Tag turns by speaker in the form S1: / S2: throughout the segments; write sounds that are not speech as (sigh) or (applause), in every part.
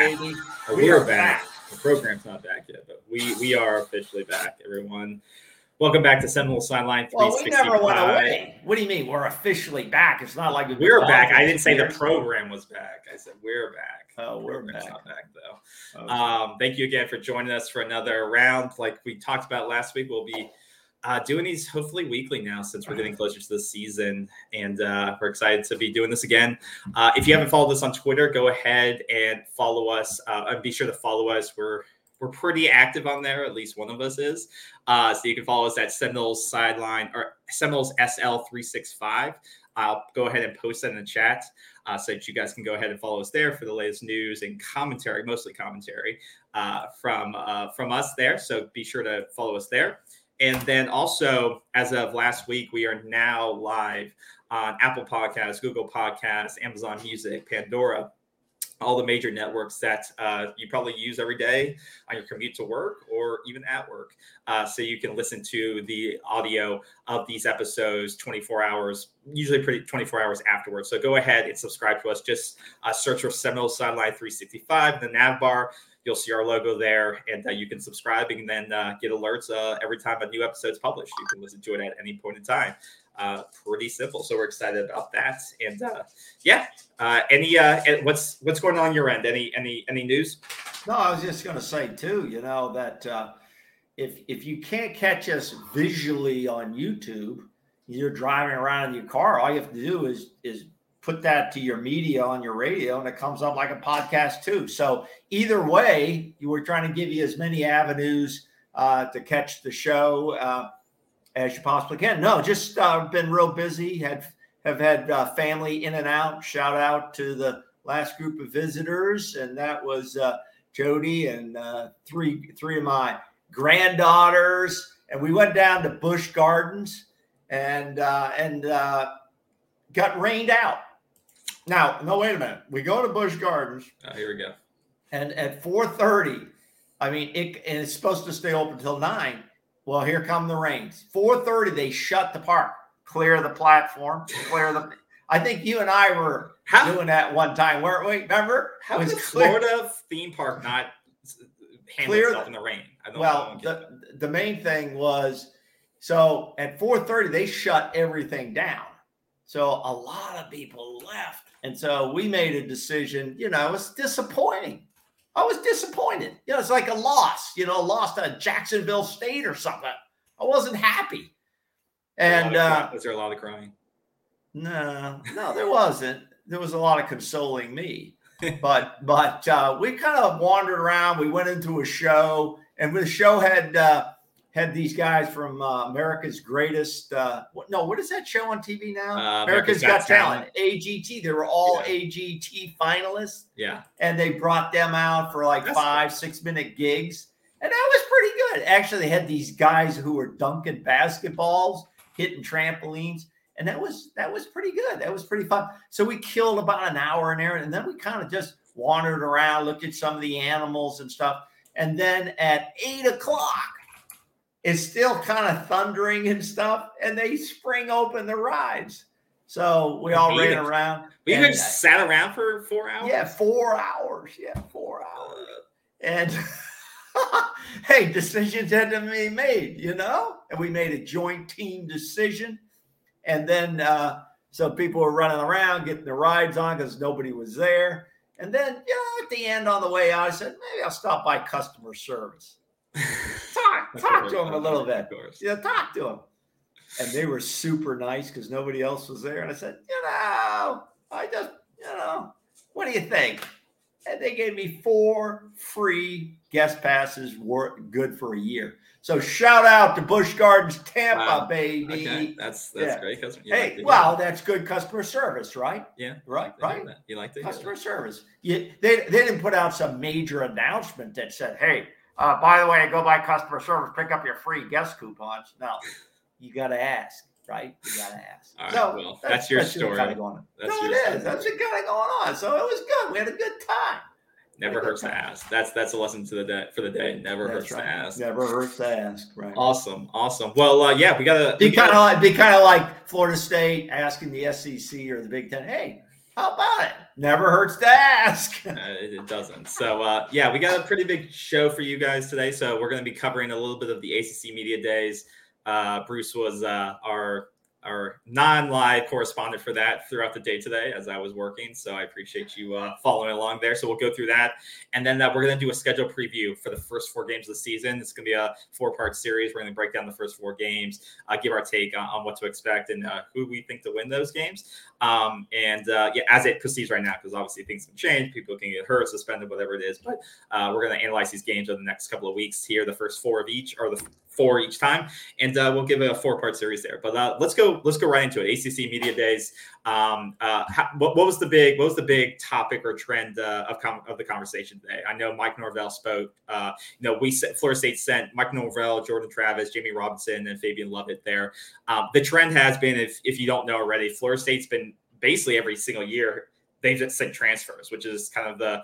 S1: Back,
S2: Back.
S1: baby.
S2: we
S1: We
S2: are
S1: are
S2: back. The program's not back yet, but we we are officially back, everyone. Welcome back to Seminole Sideline
S1: Well, we
S2: 365.
S1: never went away. What do you mean? We're officially back. It's not like been
S2: We're back. I didn't say the program was back. I said we're back.
S1: Oh, we're back.
S2: not back though.
S1: Okay.
S2: Um, thank you again for joining us for another round. Like we talked about last week, we'll be uh, doing these hopefully weekly now since we're getting closer to the season, and uh, we're excited to be doing this again. Uh, if you haven't followed us on Twitter, go ahead and follow us. Uh, and be sure to follow us. We're we're pretty active on there. At least one of us is. Uh, so you can follow us at Seminoles Sideline or Seminoles SL three six five. I'll go ahead and post that in the chat uh, so that you guys can go ahead and follow us there for the latest news and commentary, mostly commentary from from us there. So be sure to follow us there. And then also, as of last week, we are now live on Apple Podcasts, Google Podcasts, Amazon Music, Pandora, all the major networks that uh, you probably use every day on your commute to work or even at work. Uh, so you can listen to the audio of these episodes 24 hours, usually pretty 24 hours afterwards. So go ahead and subscribe to us. Just uh, search for Seminole Sideline 365 in the nav bar. You'll see our logo there, and uh, you can subscribe and then uh, get alerts uh, every time a new episode is published. You can listen to it at any point in time. Uh, pretty simple. So we're excited about that. And uh, yeah, uh, any uh, what's what's going on, on your end? Any any any news?
S1: No, I was just going to say too. You know that uh, if if you can't catch us visually on YouTube, you're driving around in your car. All you have to do is is put that to your media on your radio, and it comes up like a podcast too. So either way, you were trying to give you as many avenues uh, to catch the show uh, as you possibly can. No, just uh, been real busy. Had have had uh, family in and out. Shout out to the last group of visitors, and that was. Uh, Jody and uh, three three of my granddaughters, and we went down to Busch Gardens and and got rained out. Now, no, wait a minute. We go to Busch Gardens,
S2: Oh, here we go.
S1: and at four thirty, I mean, it and it's supposed to stay open until nine. Well, here come the rains. Four thirty, they shut the park, clear the platform, clear the. I think you and I were
S2: How
S1: doing that one time, weren't we? Remember?
S2: how
S1: was clear-
S2: Florida theme park not handle
S1: Clear-
S2: itself in the rain? I don't, I
S1: Well, the, the main thing was so at 4:30 they shut everything down. So a lot of people left. And so we made a decision, you know, it's disappointing. I was disappointed. You know, it's like a loss, you know, lost to Jacksonville State or something. I wasn't happy. And uh
S2: was there a lot of crying?
S1: no, no, there wasn't. There was a lot of consoling me, (laughs) but but uh, we kind of wandered around. We went into a show, and the show had uh, had these guys from uh, America's Greatest. Uh, what, no, what is that show on TV now?
S2: Uh,
S1: America's Got, Talent. AGT. They were all
S2: Yeah.
S1: AGT finalists,
S2: Yeah,
S1: and they brought them out for like
S2: That's
S1: five, six minute gigs, and that was pretty good. Actually, they had these guys who were dunking basketballs, hitting trampolines and that was that was pretty good. That was pretty fun. So we killed about an hour in there, and then we kind of just wandered around, looked at some of the animals and stuff. And then at eight o'clock, it's still kind of thundering and stuff, and they spring open the rides. So we all
S2: Eight
S1: ran
S2: o'clock.
S1: around.
S2: We
S1: even
S2: just sat around for four
S1: uh,
S2: hours.
S1: yeah, four hours. Yeah, four hours.
S2: Uh,
S1: And (laughs) hey, decisions had to be made, you know? And we made a joint team decision. And then, uh, so people were running around getting the rides on because nobody was there. And then, you know, at the end on the way out, I said, maybe I'll stop by customer service. (laughs) Talk, talk to them a little bit.
S2: Of course.
S1: Yeah, talk to them. And they were super nice because nobody else was there. And I said, you know, I just, you know, what do you think? And they gave me four free guest passes, were good for a year. So shout out to Busch Gardens, Tampa,
S2: Wow.
S1: baby.
S2: Okay, that's that's
S1: Yeah.
S2: great. Customer. you
S1: Hey,
S2: liked it,
S1: well, that's good customer service, right?
S2: yeah,
S1: Right,
S2: You
S1: right.
S2: You like it.
S1: Customer service. You, they, they didn't put out some major announcement that said, hey, uh, by the way, go by customer service, pick up your free guest coupons. No, you got to ask, right? You got to ask.
S2: All right,
S1: so
S2: well, that's your
S1: what's
S2: story.
S1: Kind of going on.
S2: That's
S1: no, it is.
S2: story.
S1: That's what kind of going on. So it was good. We had a good time.
S2: Never hurts to ask. That's that's a lesson to the day for the day. Never
S1: That's
S2: hurts
S1: right.
S2: to ask.
S1: Never hurts to ask. Right.
S2: Awesome, awesome. Well, uh, yeah, we gotta
S1: Be kind of like be kind of like Florida State asking the SEC or the Big Ten, "Hey, how about it?" Never hurts to ask. (laughs)
S2: Uh, it doesn't. So uh, yeah, we got a pretty big show for you guys today. So we're going to be covering a little bit of the ACC media days. Uh, Bruce was uh, our our non-live correspondent for that throughout the day today as I was working. So I appreciate you uh, following along there. So we'll go through that, and then uh, we're going to do a schedule preview for the first four games of the season. It's going to be a four-part series. We're going to break down the first four games, uh, give our take on, on what to expect and uh, who we think to win those games. Um, and uh, yeah, as it proceeds right now, because obviously things can change, people can get hurt, suspended, whatever it is. But uh, we're going to analyze these games over the next couple of weeks here, the first four of each, or the four each time, and uh, we'll give it a four-part series there. But uh, let's go, let's go right into it. ACC media days. Um, uh, how, what, what was the big, what was the big topic or trend uh, of com- of the conversation today? I know Mike Norvell spoke. Uh, you know, we sent Florida State sent Mike Norvell, Jordan Travis, Jammie Robinson, and Fabian Lovett there. Um, the trend has been, if if you don't know already, Florida State's been basically every single year they've just sent transfers, which is kind of the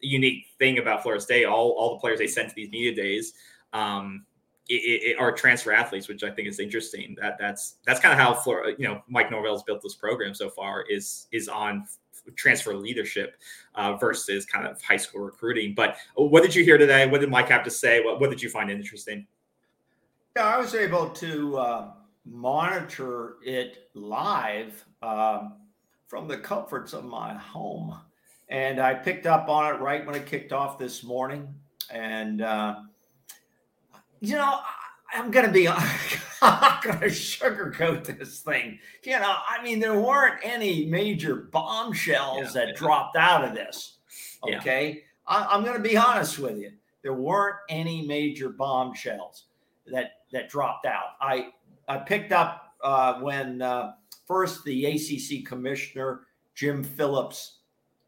S2: unique thing about Florida State. All all the players they sent to these media days. Um, it, it, are transfer athletes, which I think is interesting. That that's that's kind of how you know, Mike Norvell's built this program so far is is on transfer leadership uh, versus kind of high school recruiting. But what did you hear today? What did Mike have to say? What what did you find interesting?
S1: Yeah, I was able to uh, monitor it live um, from the comforts of my home, and I picked up on it right when it kicked off this morning. And uh, you know, I'm going to be, (laughs) I'm not going to sugarcoat this thing. You know, I mean, there weren't any major bombshells
S2: Yeah,
S1: that
S2: yeah.
S1: dropped out of this.
S2: Yeah.
S1: Okay. I, I'm going to be honest with you. There weren't any major bombshells that that dropped out. I I picked up uh, when uh, first the ACC commissioner Jim Phillips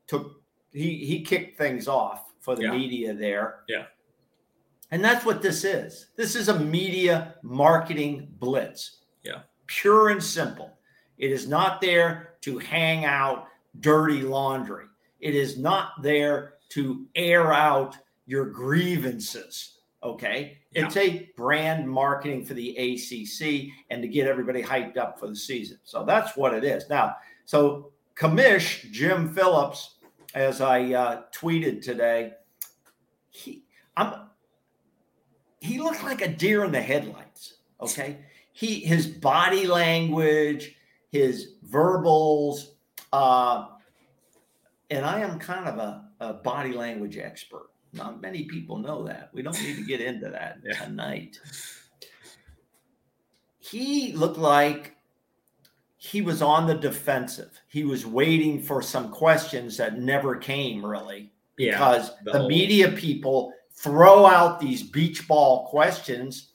S1: took he he kicked things off for the
S2: Yeah.
S1: media there.
S2: Yeah.
S1: And that's what this is. This is a media marketing blitz.
S2: Yeah.
S1: Pure and simple. It is not there to hang out dirty laundry. It is not there to air out your grievances. Okay.
S2: Yeah.
S1: It's a brand marketing for the ACC and to get everybody hyped up for the season. So that's what it is. Now, so commish Jim Phillips, as I uh, tweeted today, he I'm he looked like a deer in the headlights. Okay. He his body language, his verbals, uh, and I am kind of a, a body language expert. Not many people know that. We don't need to get into that (laughs)
S2: Yeah.
S1: tonight. He looked like he was on the defensive. He was waiting for some questions that never came really
S2: Yeah,
S1: because
S2: the
S1: the, media people throw out these beach ball questions.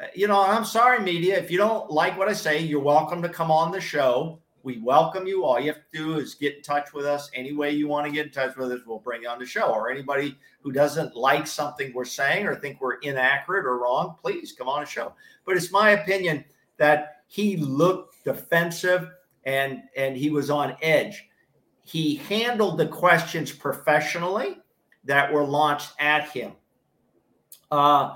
S1: Uh, You know, I'm sorry, media. If you don't like what I say, you're welcome to come on the show. We welcome you. All you have to do is get in touch with us any way you want to get in touch with us. We'll bring you on the show. Or anybody who doesn't like something we're saying or think we're inaccurate or wrong, please come on the show. But it's my opinion that he looked defensive and and he was on edge. He handled the questions professionally that were launched at him. Uh,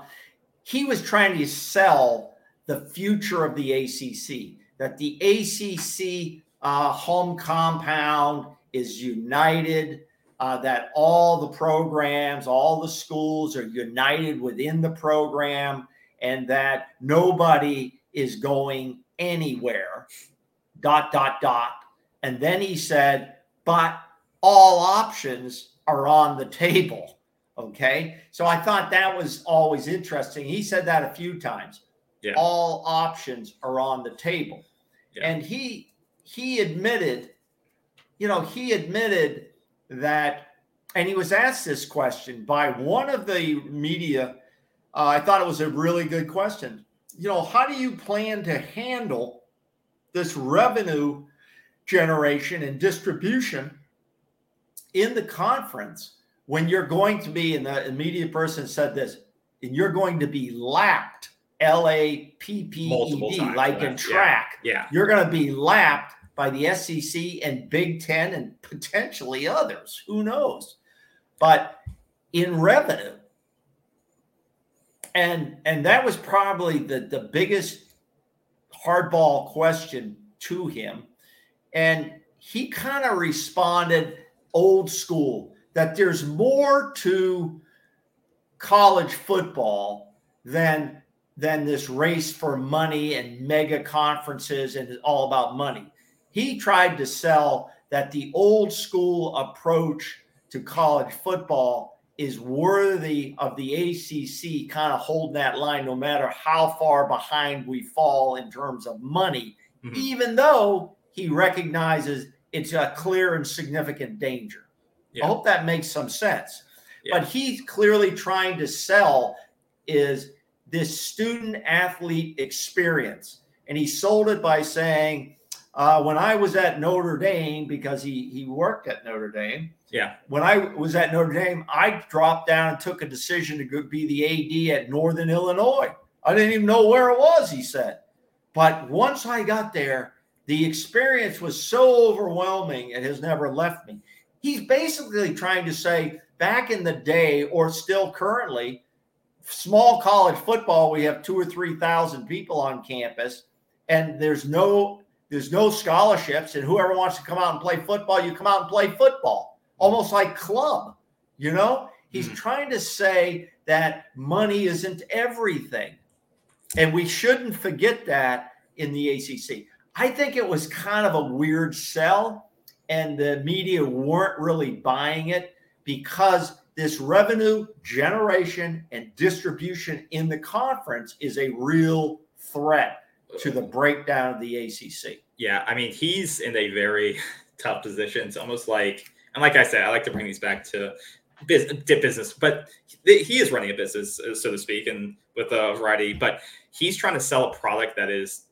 S1: he was trying to sell the future of the ACC, that the ACC uh, home compound is united, uh, that all the programs, all the schools are united within the program, and that nobody is going anywhere. Dot, dot, dot. And then he said, but all options are on the table. Okay. So I thought that was always interesting. He said that a few times.
S2: Yeah.
S1: All options are on the table.
S2: Yeah.
S1: And he he admitted, you know, he admitted that, and he was asked this question by one of the media. Uh, I thought it was a really good question. You know, how do you plan to handle this revenue generation and distribution in the conference when you're going to be, and the immediate person said this, and you're going to be lapped, L A P P E D, like in
S2: lapped, yeah.
S1: track.
S2: yeah,
S1: You're going to be lapped by the SEC and Big Ten and potentially others. Who knows? but in revenue. And and that was probably the, the biggest hardball question to him. And he kind of responded old school that there's more to college football than than this race for money and mega conferences and it's all about money. He tried to sell that the old school approach to college football is worthy of the ACC kind of holding that line no matter how far behind we fall in terms of money, mm-hmm. even though he recognizes it's a clear and significant danger. Yeah. I hope that makes some sense. Yeah. But he's clearly trying to sell is this student athlete experience. And he sold it by saying, uh, when I was at Notre Dame, because he he worked at Notre Dame.
S2: Yeah.
S1: When I was at Notre Dame, I dropped down and took a decision to go be the AD at Northern Illinois. I didn't even know where it was. He said, but once I got there, the experience was so overwhelming; it has never left me. He's basically trying to say, back in the day, or still currently, small college football, we have two or three thousand people on campus, and there's no there's no scholarships, and whoever wants to come out and play football, you come out and play football, almost like club. You know, he's mm-hmm. trying to say that money isn't everything, and we shouldn't forget that in the ACC. I think it was kind of a weird sell, and the media weren't really buying it because this revenue generation and distribution in the conference is a real threat to the breakdown of the ACC.
S2: Yeah, I mean, he's in a very (laughs) tough position. It's almost like, and like I said, I like to bring these back to business, but he is running a business, uh, so to speak, and with a variety. But he's trying to sell a product that is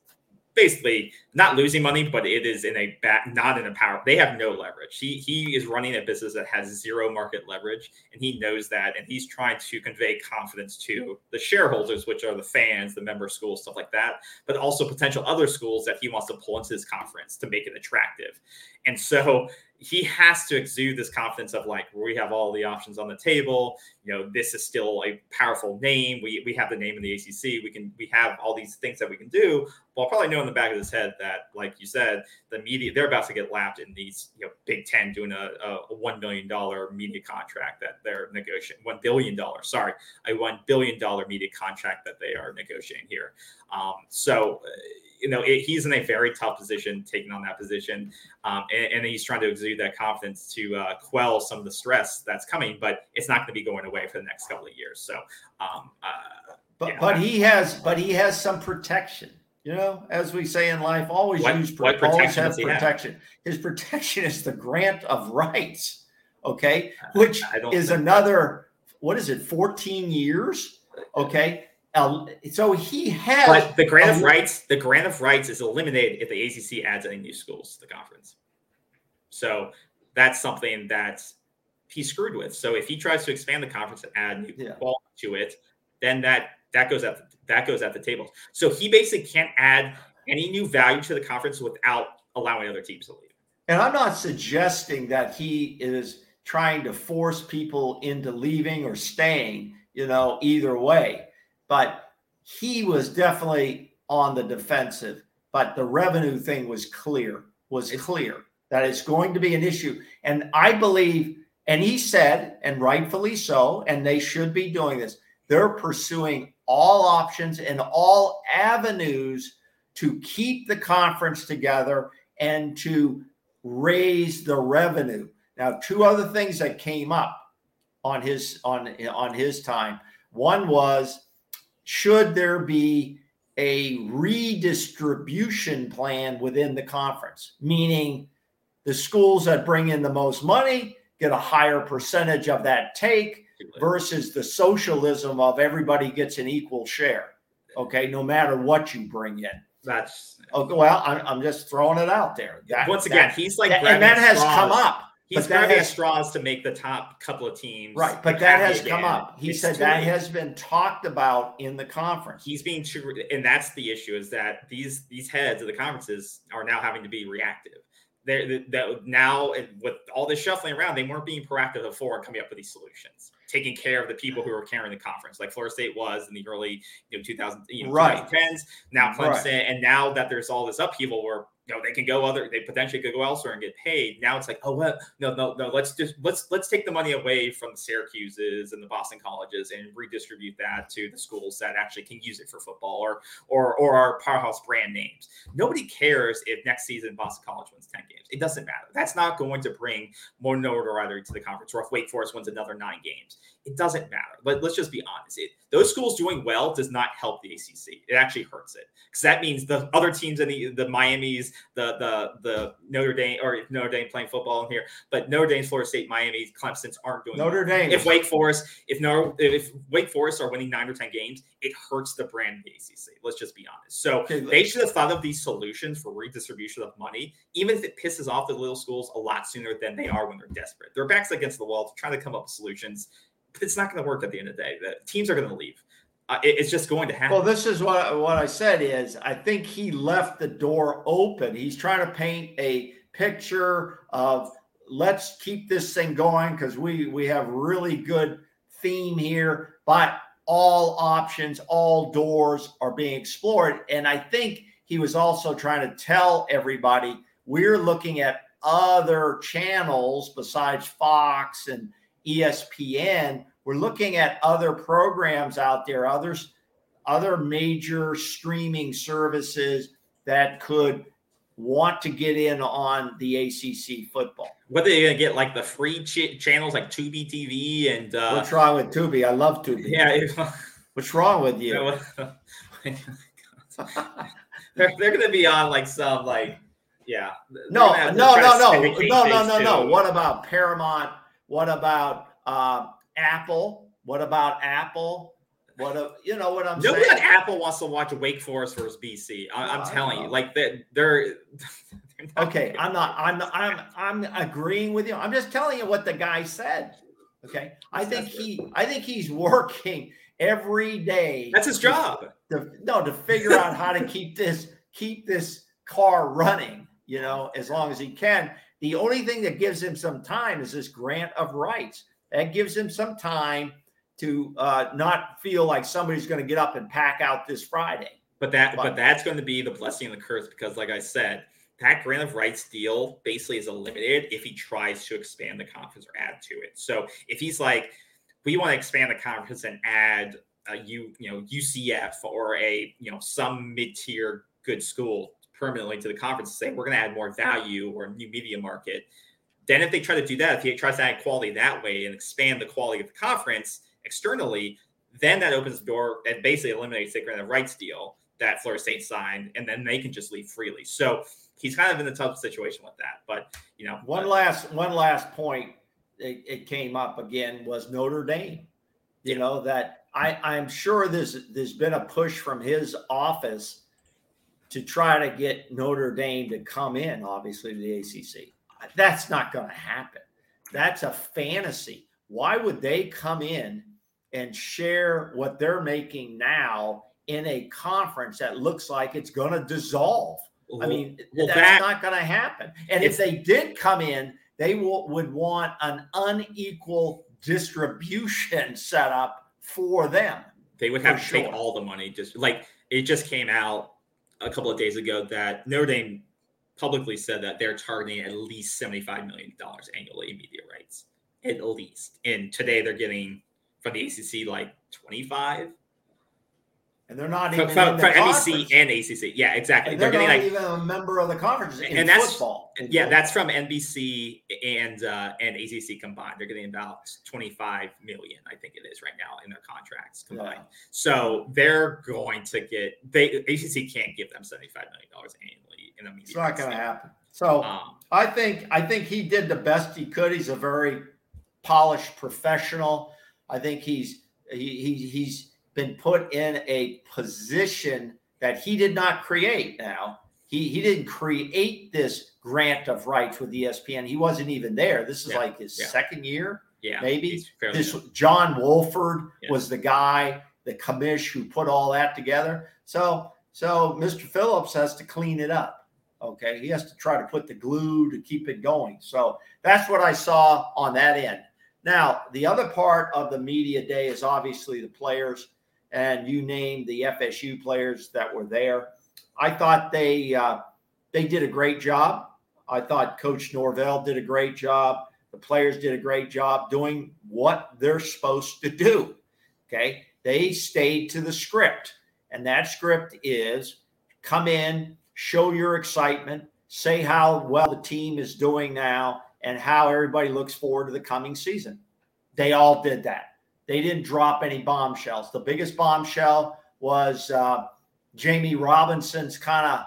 S2: basically not losing money, but it is in a back, not in a power. They have no leverage. He he is running a business that has zero market leverage, and he knows that, and he's trying to convey confidence to the shareholders, which are the fans, the member schools, stuff like that, but also potential other schools that he wants to pull into his conference to make it attractive. And so he has to exude this confidence of like we have all the options on the table you know this is still a powerful name we we have the name in the acc we can we have all these things that we can do while probably know in the back of his head that like you said the media they're about to get lapped in these you know big 10 doing a, a $1 million media contract that they're negotiating $1 billion sorry a $1 billion media contract that they are negotiating here um, so you know, it, he's in a very tough position taking on that position. Um, and, and, he's trying to exude that confidence to uh, quell some of the stress that's coming, but it's not going to be going away for the next couple of years. So, um, uh,
S1: but, yeah. but he has, but he has some protection. You know, as we say in life, always what, use what always have protection. Have? His protection is the grant of rights. Okay, which is another what is it, 14 years? Okay, uh, so he has.
S2: But the grant of rights, the grant of rights is eliminated if the ACC adds any new schools to the conference. So that's something that he's screwed with. So if he tries to expand the conference and add new yeah. ball to it, then that that goes at the, that goes at the table. So he basically can't add any new value to the conference without allowing other teams to leave.
S1: And I'm not suggesting that he is trying to force people into leaving or staying. You know, either way but he was definitely on the defensive. But the revenue thing was clear, was clear that it's going to be an issue. And I believe, and he said, and rightfully so, and they should be doing this, they're pursuing all options and all avenues to keep the conference together and to raise the revenue. Now, two other things that came up on his on on his time. One was should there be a redistribution plan within the conference, meaning the schools that bring in the most money get a higher percentage of that take versus the socialism of everybody gets an equal share. Okay, no matter what you bring in.
S2: That's
S1: okay. Oh, well, I'm, I'm just throwing it out there.
S2: That, Once again, that, he's like,
S1: that, and that has come up.
S2: He's grabbing has, straws to make the top couple of teams.
S1: Right, but that has come up. He it's said that has been talked about in the conference.
S2: He's being true, and that's the issue: is that these these heads of the conferences are now having to be reactive. They're that now with all this shuffling around, they weren't being proactive before coming up with these solutions, taking care of the people who were carrying the conference, like Florida State was in the early you know 2000 you know,
S1: right.
S2: 2010s. Now Clemson, right. and now that there's all this upheaval where you know they can go other they potentially could go elsewhere and get paid. Now it's like oh well no no no let's just let's let's take the money away from the syracuses and the boston colleges and redistribute that to the schools that actually can use it for football or or or our powerhouse brand names. Nobody cares if next season boston college wins 10 games. It doesn't matter. That's not going to bring more notoriety to the conference. Or if wake forest wins another nine games it doesn't matter. But let's just be honest. It, those schools doing well does not help the ACC. It actually hurts it because that means the other teams in the the Miami's, the the the Notre Dame or Notre Dame playing football in here, but Notre Dame, Florida State, Miami, Clemson's aren't doing
S1: Notre
S2: well.
S1: Dame.
S2: If Wake Forest, if no, if Wake Forest are winning nine or ten games, it hurts the brand of the ACC. Let's just be honest. So okay, they should have thought of these solutions for redistribution of money, even if it pisses off the little schools a lot sooner than they are when they're desperate. Their backs against the wall, trying to come up with solutions it's not going to work at the end of the day. The teams are going to leave. Uh, it, it's just going to happen.
S1: Well, this is what what I said is I think he left the door open. He's trying to paint a picture of let's keep this thing going because we we have really good theme here, but all options, all doors are being explored. And I think he was also trying to tell everybody we're looking at other channels besides Fox and ESPN. We're looking at other programs out there, others, other major streaming services that could want to get in on the ACC football.
S2: What are they going to get? Like the free ch- channels like Tubi TV and uh,
S1: what's wrong with Tubi? I love Tubi.
S2: Yeah. (laughs)
S1: what's wrong with you? (laughs)
S2: they're they're going to be on like some like yeah.
S1: No, no, no, no, no, no, no, no. What about Paramount? What about uh, Apple? What about Apple? What a, you know what I'm
S2: Nobody
S1: saying?
S2: on Apple wants to watch Wake Forest versus BC. I, am telling you, like they're, they're (laughs)
S1: okay. I'm not. I'm. I'm. I'm agreeing with you. I'm just telling you what the guy said. Okay. I think he. I think he's working every day.
S2: That's his job.
S1: To, no, to figure out how to keep this keep this car running. You know, as long as he can. The only thing that gives him some time is this grant of rights. That gives him some time to uh, not feel like somebody's going to get up and pack out this Friday.
S2: But that, but, but that's going to be the blessing and the curse because, like I said, that grant of rights deal basically is eliminated if he tries to expand the conference or add to it. So if he's like, we want to expand the conference and add a U, you know, UCF or a you know some mid tier good school permanently to the conference and say we're going to add more value or new media market. Then, if they try to do that, if he tries to add quality that way and expand the quality of the conference externally, then that opens the door and basically eliminates the grant of rights deal that Florida State signed, and then they can just leave freely. So he's kind of in a tough situation with that. But you know,
S1: one
S2: but,
S1: last one last point it, it, came up again was Notre Dame. You know that I I'm sure there's there's been a push from his office to try to get Notre Dame to come in, obviously, to the ACC. That's not going to happen. That's a fantasy. Why would they come in and share what they're making now in a conference that looks like it's going to dissolve? I mean, well, that's that, not going to happen. And if they did come in, they will, would want an unequal distribution (laughs) set up for them.
S2: They would have to sure. take all the money. Just like it just came out a couple of days ago that Notre Dame publicly said that they're targeting at least $75 million annually in media rights, at least. And today they're getting from the ACC like 25
S1: and they're not even from, the
S2: NBC and ACC. Yeah, exactly.
S1: And they're, they're getting like even a member of the conference in
S2: and that's,
S1: football.
S2: yeah, football. that's from NBC and uh, and ACC combined. They're getting about twenty five million, I think it is right now in their contracts combined. Yeah. So they're going to get they ACC can't give them seventy five million dollars annually in a media.
S1: It's not going to happen. So um, I think I think he did the best he could. He's a very polished professional. I think he's he, he he's been put in a position that he did not create now. He, he didn't create this grant of rights with ESPN. He wasn't even there. This is yeah. like his yeah. second year,
S2: yeah,
S1: maybe. This John Swofford yeah. was the guy, the commish who put all that together. So so Mr. Phillips has to clean it up. Okay. He has to try to put the glue to keep it going. So that's what I saw on that end. Now, the other part of the media day is obviously the players, and you named the FSU players that were there. I thought they uh, they did a great job. I thought Coach Norvell did a great job. The players did a great job doing what they're supposed to do. Okay. They stayed to the script, and that script is come in, show your excitement, say how well the team is doing now, and how everybody looks forward to the coming season. They all did that. They didn't drop any bombshells. The biggest bombshell was uh, Jammie Robinson's kind of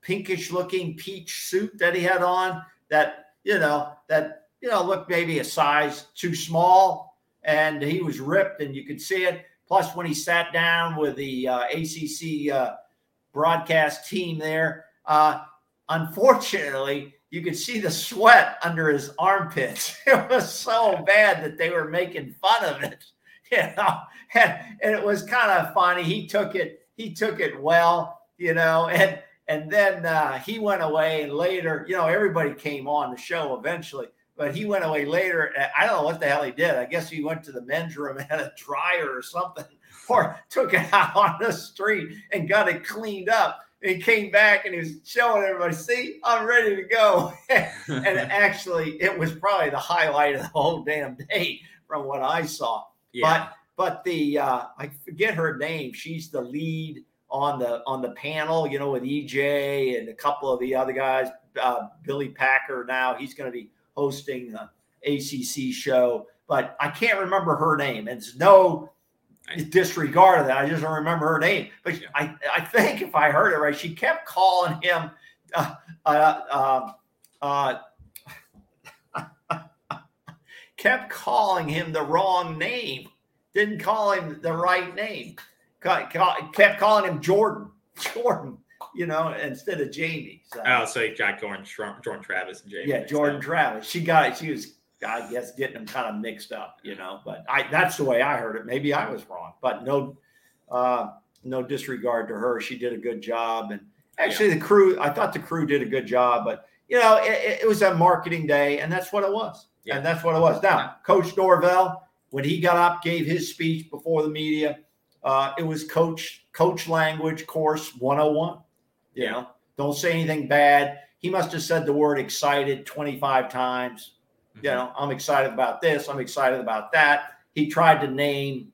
S1: pinkish looking peach suit that he had on that, you know, that, you know, looked maybe a size too small and he was ripped and you could see it. Plus, when he sat down with the uh, ACC uh, broadcast team there, uh, unfortunately, you could see the sweat under his armpits. (laughs) It was so bad that they were making fun of it, (laughs) you know. And, and it was kind of funny. He took it. He took it well, you know. And and then uh, he went away. And later, you know, everybody came on the show eventually. But he went away later. I don't know what the hell he did. I guess he went to the men's room and had a dryer or something, (laughs) or took it out on the street and got it cleaned up he came back and he was showing everybody, see, I'm ready to go. (laughs) and actually, it was probably the highlight of the whole damn day from what I saw. Yeah. But but the uh, I forget her name. She's the lead on the on the panel, you know, with EJ and a couple of the other guys. Uh, Billy Packer now he's going to be hosting the ACC show, but I can't remember her name. And it's no disregard of that. I just don't remember her name, but yeah. I, I think if I heard it right, she kept calling him, uh, uh, uh, uh (laughs) kept calling him the wrong name. Didn't call him the right name. Kept calling him Jordan, (laughs) Jordan. You know, instead of Jamie.
S2: So. Oh, so he got Jordan, Jordan Travis and Jamie.
S1: Yeah, Jordan Travis. She got it. She was I guess getting them kind of mixed up, you know. But I that's the way I heard it. Maybe I was wrong, but no, uh, no disregard to her. She did a good job, and actually yeah. the crew. I thought the crew did a good job, but you know, it, it was a marketing day, and that's what it was. Yeah. And that's what it was. Now. Coach Norvell, when he got up, gave his speech before the media, uh, it was coach coach language course 101. You yeah. know, don't say anything bad. He must have said the word excited 25 times you mm-hmm. know, I'm excited about this. I'm excited about that. He tried to name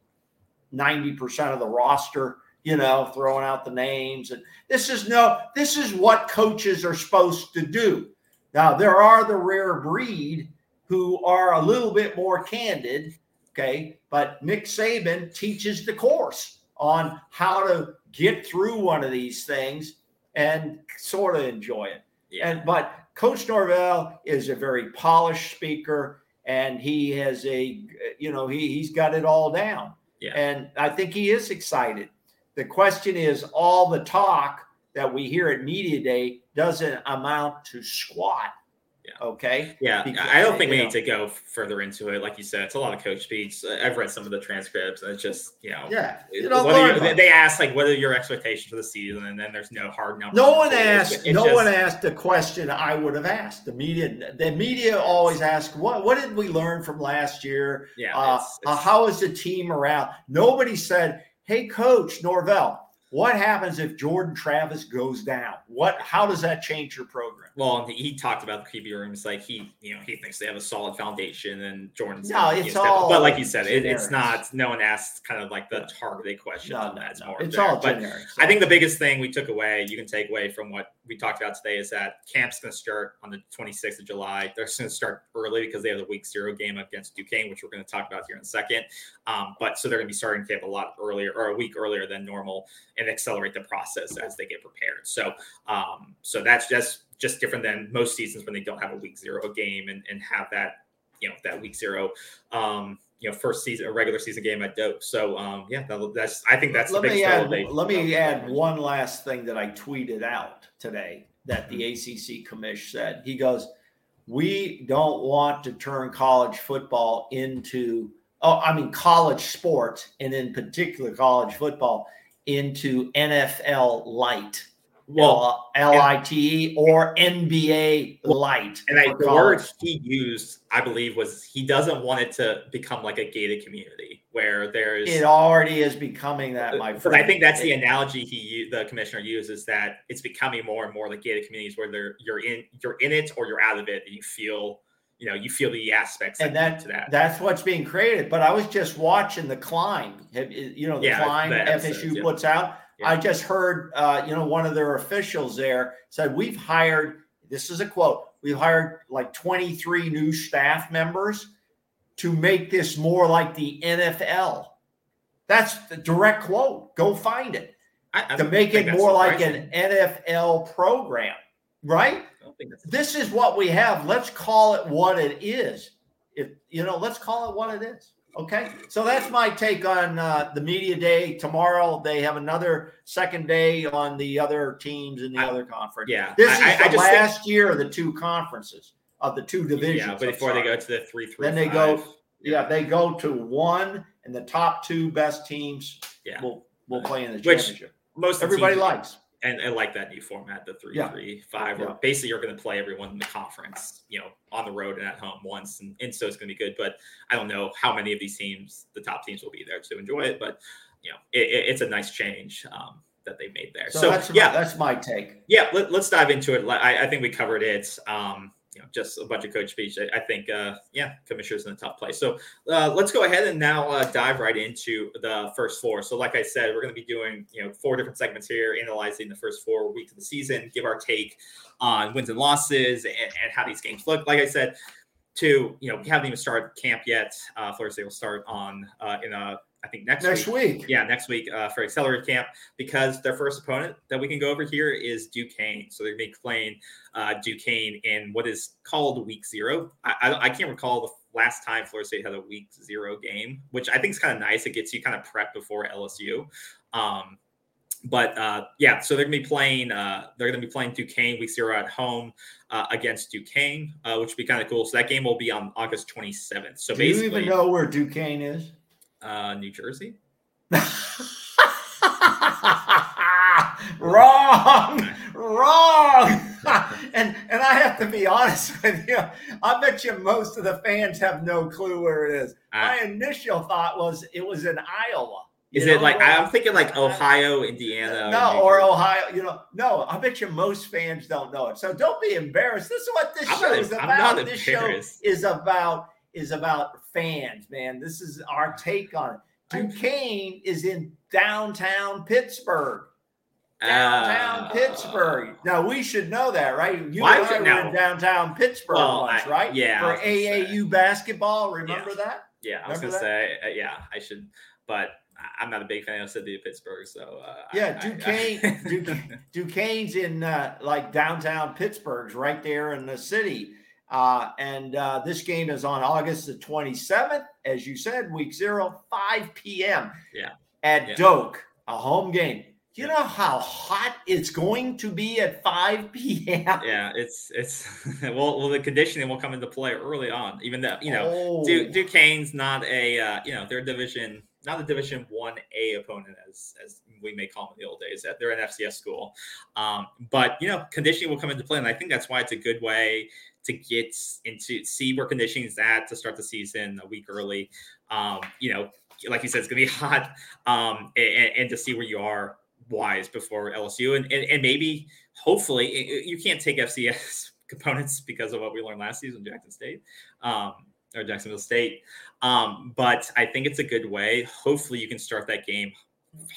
S1: 90% of the roster, you know, throwing out the names. And this is no, this is what coaches are supposed to do. Now, there are the rare breed who are a little bit more candid. Okay. But Nick Saban teaches the course on how to get through one of these things and sort of enjoy it. Yeah. And but Coach Norvell is a very polished speaker, and he has a, you know, he he's got it all down. Yeah. And I think he is excited. The question is, all the talk that we hear at media day doesn't amount to squat. Okay.
S2: Yeah. Because, I don't think we know. need to go further into it. Like you said, it's a lot of coach speech. I've read some of the transcripts, and it's just you know.
S1: Yeah.
S2: You know, they ask like, "What are your expectations for the season?" And then there's no hard number.
S1: No one asked. It's, it's no just, one asked the question I would have asked. The media. The media always ask, "What? What did we learn from last year?
S2: Yeah.
S1: Uh, it's, uh, how is the team around?" Nobody said, "Hey, Coach Norvell." What happens if Jordan Travis goes down? What? How does that change your program?
S2: Well, he talked about the QB rooms. Like he, you know, he thinks they have a solid foundation, and Jordan's
S1: no, it's all.
S2: But like you said, it, it's not. No one asked kind of like the targeted question.
S1: No, no, no. It's there. all generic.
S2: I think the biggest thing we took away, you can take away from what we talked about today, is that camp's going to start on the 26th of July. They're going to start early because they have the week zero game against Duquesne, which we're going to talk about here in a second. Um, but so they're going to be starting camp a lot earlier or a week earlier than normal and accelerate the process as they get prepared. So, um, so that's just just different than most seasons when they don't have a week zero game and, and have that, you know, that week zero, um, you know, first season, a regular season game at Doak. So, um, yeah, that's, I think that's
S1: let
S2: me
S1: add, let me add one last thing that I tweeted out today that the. ACC commish said. He goes, we don't want to turn college football into, oh, I mean, college sports, and in particular college football into NFL light well, L I T E or NBA Light.
S2: And I, the word he used, I believe, was he doesn't want it to become like a gated community where there's.
S1: It already is becoming that, my friend.
S2: I think that's the analogy he, the commissioner uses, that it's becoming more and more like gated communities where they're you're in you're in it or you're out of it, and you feel you know you feel the aspects
S1: and that, to
S2: that
S1: that's what's being created but i was just watching the climb you know the yeah, climb the fsu yeah. puts out yeah. i just heard uh, you know one of their officials there said we've hired this is a quote we've hired like 23 new staff members to make this more like the nfl that's the direct quote go find it I, I to make it more like an nfl program right this is what we have. Let's call it what it is. If you know, let's call it what it is. Okay, so that's my take on uh, the media day. Tomorrow they have another second day on the other teams in the I, other conference.
S2: Yeah,
S1: this is I, the I last think, year of the two conferences of the two divisions. Yeah,
S2: but before they go to the three, three,
S1: then they five. go. Yeah, they go to one, and the top two best teams yeah. will will play in the championship. Which most everybody likes
S2: and I like that new format, the three, yeah. three, five, where yeah. basically you're going to play everyone in the conference, you know, on the road and at home once, and, and so it's going to be good. But I don't know how many of these teams, the top teams, will be there to enjoy it. But you know, it, it, it's a nice change um, that they made there. So,
S1: so that's yeah, my, that's my take.
S2: Yeah, let, us dive into it. I, I, think we covered it. Um, you know, just a bunch of coach speech. I, I think, uh, yeah, commissioner's in a tough place. So uh, let's go ahead and now uh, dive right into the first four. So, like I said, we're going to be doing you know four different segments here, analyzing the first four weeks of the season, give our take on wins and losses and, and how these games look. Like I said, to you know, we haven't even started camp yet. Uh, Florida State will start on uh, in a I think next
S1: next week.
S2: week. Yeah, next week uh, for Accelerated Camp because their first opponent that we can go over here is Duquesne. So they're going to be playing uh, Duquesne in what is called Week Zero. I, I, I, can't recall the last time Florida State had a Week Zero game, which I think is kind of nice. It gets you kind of prepped before LSU. Um, but uh, yeah, so they're gonna be playing. Uh, they're gonna be playing Duquesne week zero at home uh, against Duquesne, uh, which would be kind of cool. So that game will be on August 27th. So
S1: Do
S2: basically,
S1: you even know where Duquesne is?
S2: Uh, New Jersey. (laughs)
S1: wrong, wrong. (laughs) and and I have to be honest with you. I bet you most of the fans have no clue where it is. Uh, My initial thought was it was in Iowa.
S2: Is it like I'm thinking like Ohio, Indiana?
S1: No, or, or Ohio. You know, no. I bet you most fans don't know it. So don't be embarrassed. This is what this I'm show not, is about. this show is about is about fans, man. This is our take on it. Duquesne is in downtown Pittsburgh. Downtown uh, Pittsburgh. Now we should know that, right? You and I were in downtown Pittsburgh well, once, I, right?
S2: Yeah.
S1: For AAU basketball. Remember
S2: yeah.
S1: that?
S2: Yeah, I was gonna that? say, uh, yeah, I should, but I'm not a big fan of city of Pittsburgh, so uh,
S1: yeah, Duquesne, I, Duquesne, (laughs) Duquesne's in uh, like downtown Pittsburgh's right there in the city. Uh, and uh, this game is on August the 27th, as you said, week zero, 5 p.m.
S2: Yeah.
S1: At yeah. Doak, a home game. You know how hot it's going to be at 5 p.m.
S2: Yeah, it's it's (laughs) well, well, the conditioning will come into play early on. Even though you know, oh. Duquesne's not a uh, you know they're division not a Division One A opponent as as we may call them in the old days. They're an FCS school, um, but you know conditioning will come into play, and I think that's why it's a good way to get into see where conditioning is at to start the season a week early. Um, you know, like you said, it's gonna be (laughs) hot, um, and, and to see where you are wise before LSU, and, and, and maybe hopefully you can't take FCS (laughs) components because of what we learned last season, Jackson State. Um, or Jacksonville State. Um, but I think it's a good way. Hopefully, you can start that game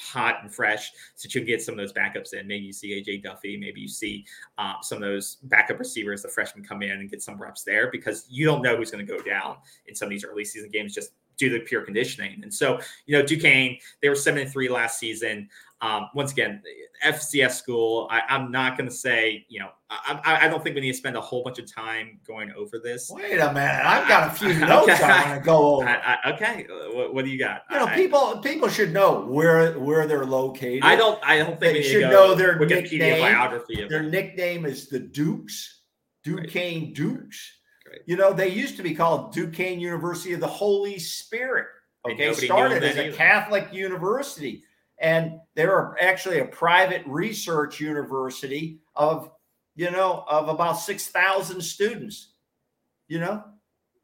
S2: hot and fresh so you can get some of those backups in. Maybe you see AJ Duffy, maybe you see um, some of those backup receivers, the freshmen come in and get some reps there because you don't know who's going to go down in some of these early season games just due to pure conditioning. And so, you know, Duquesne, they were seven and three last season. Um, once again, FCS school. I, am not going to say, you know, I, I, don't think we need to spend a whole bunch of time going over this.
S1: Wait a minute, I've got a few (laughs) notes okay. I want to go over.
S2: I, okay, what, what, do you got?
S1: You know, people people should know where where they're located.
S2: I don't. I don't think
S1: they should know their nickname. Biography their nickname is the Dukes, Duquesne right. Dukes. Right. You know, they used to be called Duquesne University of the Holy Spirit. Okay, started as a Catholic university and they're actually a private research university of you know of about 6000 students. You know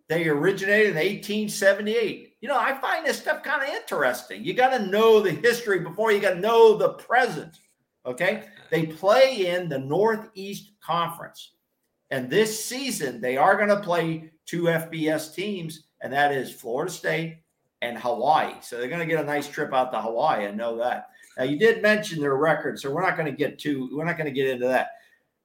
S1: they originated in 1878 you know i find this stuff kind of interesting. You got to know the history before you got to know the present okay? They play in the northeast conference. And this season they are going to play two fbs teams and that is florida state and Hawaii. So they're going to get a nice trip out to Hawaii. I know that. Now you did mention their record, so we're not going to get too. We're not going to get into that.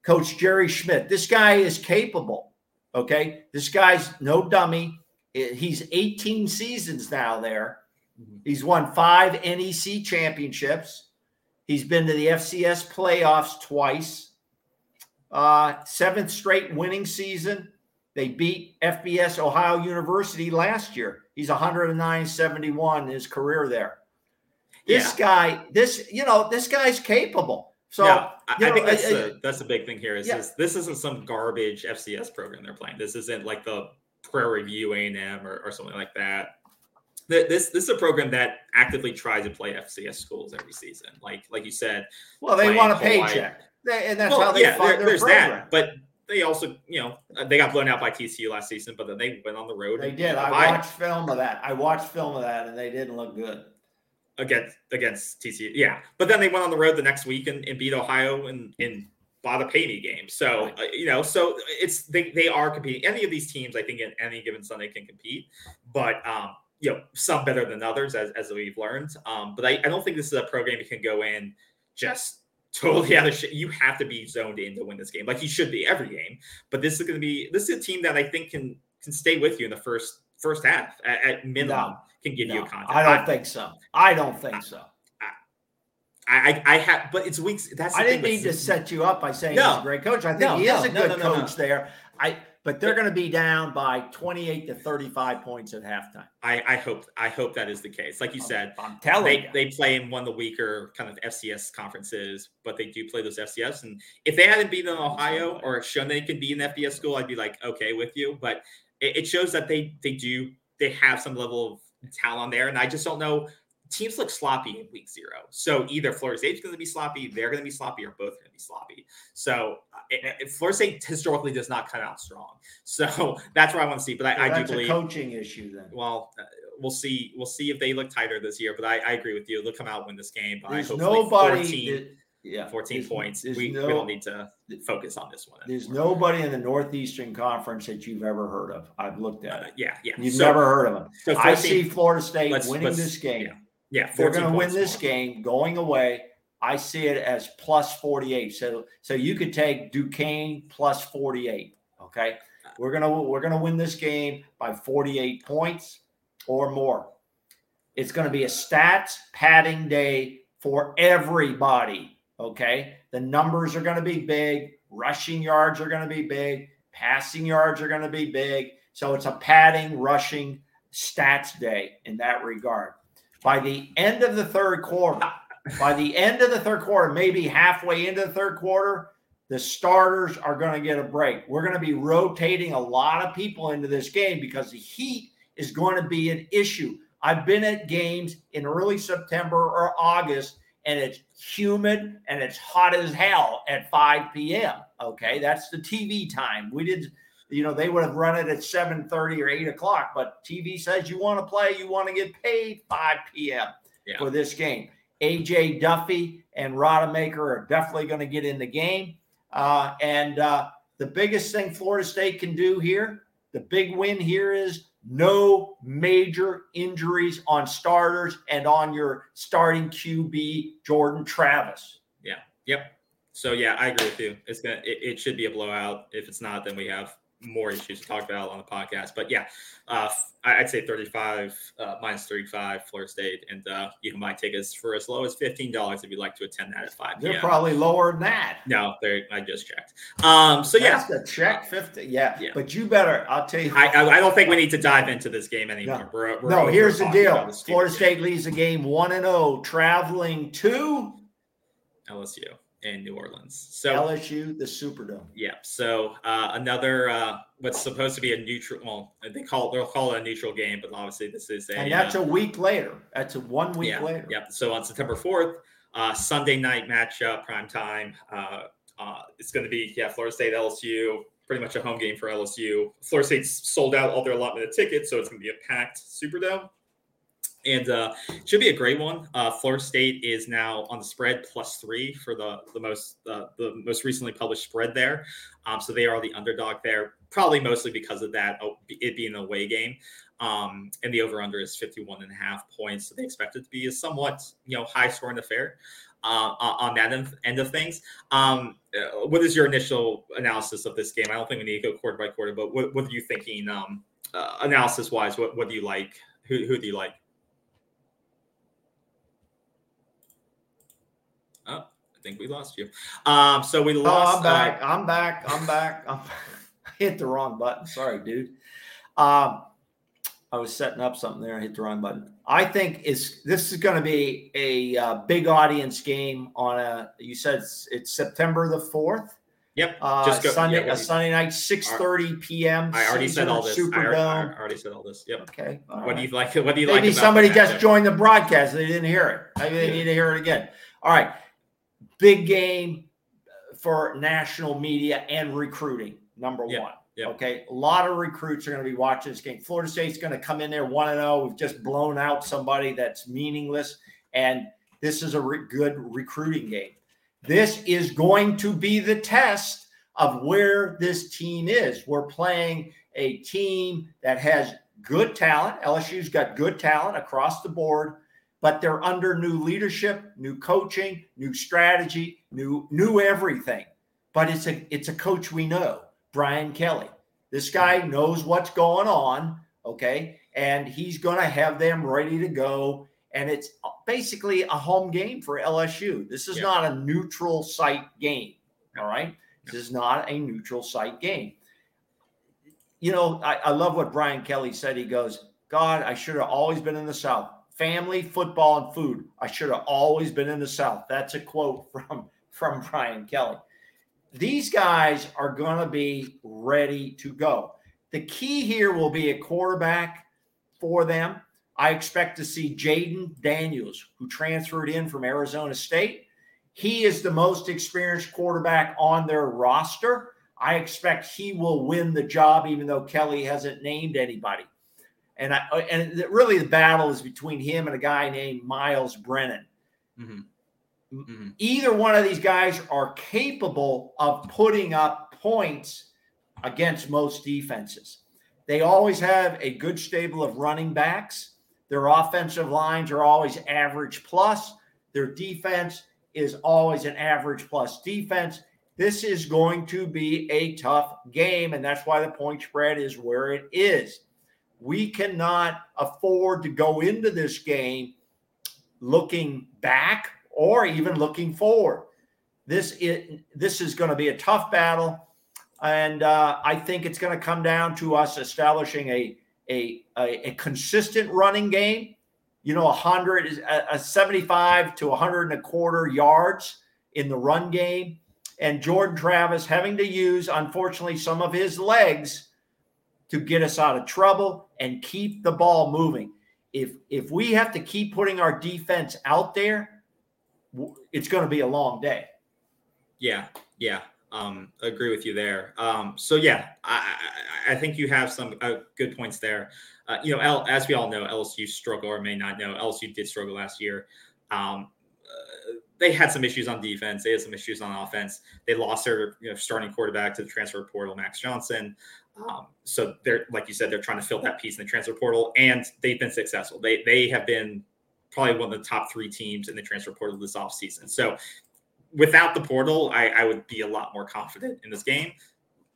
S1: Coach Jerry Schmitt. This guy is capable. Okay, this guy's no dummy. He's 18 seasons now there. Mm-hmm. He's won five NEC championships. He's been to the FCS playoffs twice. Uh, seventh straight winning season. They beat FBS Ohio University last year. He's 109 71 in his career there. This yeah. guy, this, you know, this guy's capable. So yeah,
S2: I, know, I think that's I, the that's the big thing here. Is yeah. this, this isn't some garbage FCS program they're playing. This isn't like the Prairie View A and M or, or something like that. This this is a program that actively tries to play FCS schools every season. Like like you said.
S1: Well, they want a paycheck, and that's well, how they yeah, fund there, their program. That,
S2: but they also, you know, they got blown out by TCU last season, but then they went on the road.
S1: They did. I watched film of that. I watched film of that, and they didn't look good
S2: against against TCU. Yeah, but then they went on the road the next week and, and beat Ohio in in bought a pay me game. So right. uh, you know, so it's they they are competing. Any of these teams, I think, in any given Sunday can compete, but um, you know, some better than others, as as we've learned. Um, but I, I don't think this is a program you can go in just totally out of shit. You have to be zoned in to win this game, like you should be every game. But this is going to be this is a team that I think can can stay with you in the first first half at, at minimum. No, can give no, you a contact.
S1: I don't I, think so. I don't think so.
S2: I, I, I have, but it's weeks. That's
S1: I didn't mean to set you up by saying no, he's a great coach. I think no, he is a good coach there. I but they're going to be down by 28 to 35 points at halftime.
S2: I, I hope I hope that is the case. Like you
S1: I'm,
S2: said,
S1: I'm telling
S2: they,
S1: you.
S2: they play in one of the weaker kind of FCS conferences, but they do play those FCS. And if they hadn't beaten Ohio or shown they could be an FBS school, I'd be like, okay with you. But it, it shows that they they do they have some level of talent there. And I just don't know teams look sloppy in week zero. So either Florida State's going to be sloppy, they're going to be sloppy, or both are going to be sloppy. So it, it, Florida State historically does not come out strong. (laughs) So that's what I want to see. But I, I do believe
S1: coaching issue then.
S2: Well, uh, we'll see. We'll see if they look tighter this year. But I, I agree with you. They'll come out win this game by
S1: there's nobody. 14,
S2: yeah, 14 there's, points. There's we, no, we don't need to focus on this one.
S1: There's nobody in the Northeastern Conference that you've ever heard of. I've looked at uh, it.
S2: yeah, yeah.
S1: You've so, never heard of them. So 14, I see Florida State winning this game.
S2: Yeah yeah,
S1: they're going to win this more. game going away. I see it as plus 48. So so you could take Duquesne plus 48. Okay. We're gonna we're gonna win this game by 48 points or more. It's gonna be a stats padding day for everybody. Okay. The numbers are gonna be big, rushing yards are gonna be big, passing yards are gonna be big. So it's a padding, rushing stats day in that regard. By the end of the third quarter, by the end of the third quarter, maybe halfway into the third quarter, the starters are going to get a break. We're going to be rotating a lot of people into this game because the heat is going to be an issue. I've been at games in early September or August, and it's humid and it's hot as hell at 5 p.m. Okay, that's the TV time. We did you know, they would have run it at 7:30 or 8 o'clock. But TV says you want to play, you want to get paid 5 p.m. Yeah. for this game. AJ Duffy and Rodemaker are definitely going to get in the game. Uh, and uh, the biggest thing Florida State can do here, the big win here is no major injuries on starters and on your starting QB Jordan Travis.
S2: Yeah. Yep. So yeah, I agree with you. It's gonna it, it should be a blowout. If it's not, then we have more issues to talk about on the podcast. But yeah, uh, I'd say 35 uh, minus 35 Florida State, and uh, you can buy tickets for as low as $15 if you'd like to attend that at 5
S1: They're probably lower than that.
S2: No, I just checked. Um, so
S1: That's
S2: yeah,
S1: the check 50. Yeah, yeah, but you better. I'll tell you.
S2: I, I, I, don't think we need to dive into this game anymore.
S1: No, we're, we're no here's the deal. Florida State leads the game one and zero, traveling to
S2: LSU. In New Orleans. So
S1: LSU, the Superdome.
S2: Yeah. So uh, another uh, what's supposed to be a neutral. Well, they call it, they'll call it a neutral game, but obviously this is a.
S1: And that's
S2: uh,
S1: a week later. That's a one week
S2: yeah,
S1: later.
S2: Yeah. So on September fourth, uh, Sunday night matchup, prime time. Uh, uh, it's going to be yeah, Florida State LSU. Pretty much a home game for LSU. Florida State's sold out all their allotment of tickets, so it's going to be a packed Superdome and uh, should be a great one. Uh, Florida State is now on the spread plus three for the the most uh, the most recently published spread there. Um, so they are the underdog there, probably mostly because of that oh, it being an away game. Um, and the over under is 51 and a half points. So they expect it to be a somewhat you know high scoring affair. Uh, on that end, end of things, um, uh, what is your initial analysis of this game? I don't think we need to go quarter by quarter, but what, what are you thinking um, uh, analysis wise? What, what do you like? Who, who do you like? Oh, I think we lost you. Um, so we lost.
S1: Oh, I'm back. Uh, I'm back. I'm back. I'm, (laughs) I hit the wrong button. Sorry, dude. Um, I was setting up something there. I hit the wrong button. I think is this is going to be a uh, big audience game on a. You said it's, it's September the fourth.
S2: Yep.
S1: Uh, Just go, Sunday, yeah, a Sunday night, six thirty p.m.
S2: I already said all this. Superdome. I, I already said all this. Yep.
S1: Okay.
S2: What right. do you like? What do you
S1: Maybe
S2: like?
S1: Maybe somebody just joined the broadcast. They didn't hear it. Maybe they need to hear it again. All right big game for national media and recruiting. Number one. Okay. A lot of recruits are going to be watching this game. Florida State's going to come in there 1 0. We've just blown out somebody that's meaningless. And this is a re- good recruiting game. This is going to be the test of where this team is. We're playing a team that has good talent. LSU's got good talent across the board but they're under new leadership, new coaching, new strategy, new new everything. But it's a it's a coach we know, Brian Kelly. This guy knows what's going on, okay? And he's going to have them ready to go and it's basically a home game for LSU. This is yeah. not a neutral site game, all right? This is not a neutral site game. You know, I, I love what Brian Kelly said. He goes, God, I should have always been in the South family, football, and food. I should have always been in the South. That's a quote (laughs) from, from Brian Kelly. These guys are going to be ready to go. The key here will be a quarterback for them. I expect to see Jayden Daniels, who transferred in from Arizona State. He is the most experienced quarterback on their roster. I expect he will win the job, even though Kelly hasn't named anybody. And I uh, and really the battle is between him and a guy named Myles Brennan. Mm-hmm. Mm-hmm. Either one of these guys are capable of putting up points against most defenses. They always have a good stable of running backs. Their offensive lines are always average plus. Their defense is always an average plus defense. This is going to be a tough game, and that's why the point spread is where it is we cannot afford to go into this game looking back or even looking forward. This is, this is going to be a tough battle. And uh, I think it's going to come down to us establishing a, a, a, a consistent running game. You know, 100 a, a 75 to 100 and a quarter yards in the run game. And Jordan Travis having to use, unfortunately, some of his legs to get us out of trouble and keep the ball moving. If if we have to keep putting our defense out there, it's going to be a long day.
S2: Yeah, yeah, um, agree with you there. Um, so yeah, I, I think you have some uh, good points there. Uh, you know, L, as we all know, LSU struggle or may not know, LSU did struggle last year. Um, uh, they had some issues on defense. They had some issues on offense. They lost their you know, starting quarterback to the transfer portal, Max Johnson. Um, so they're like you said, they're trying to fill that piece in the transfer portal, and they've been successful. They they have been probably one of the top three teams in the transfer portal this offseason. So without the portal, I, I would be a lot more confident in this game.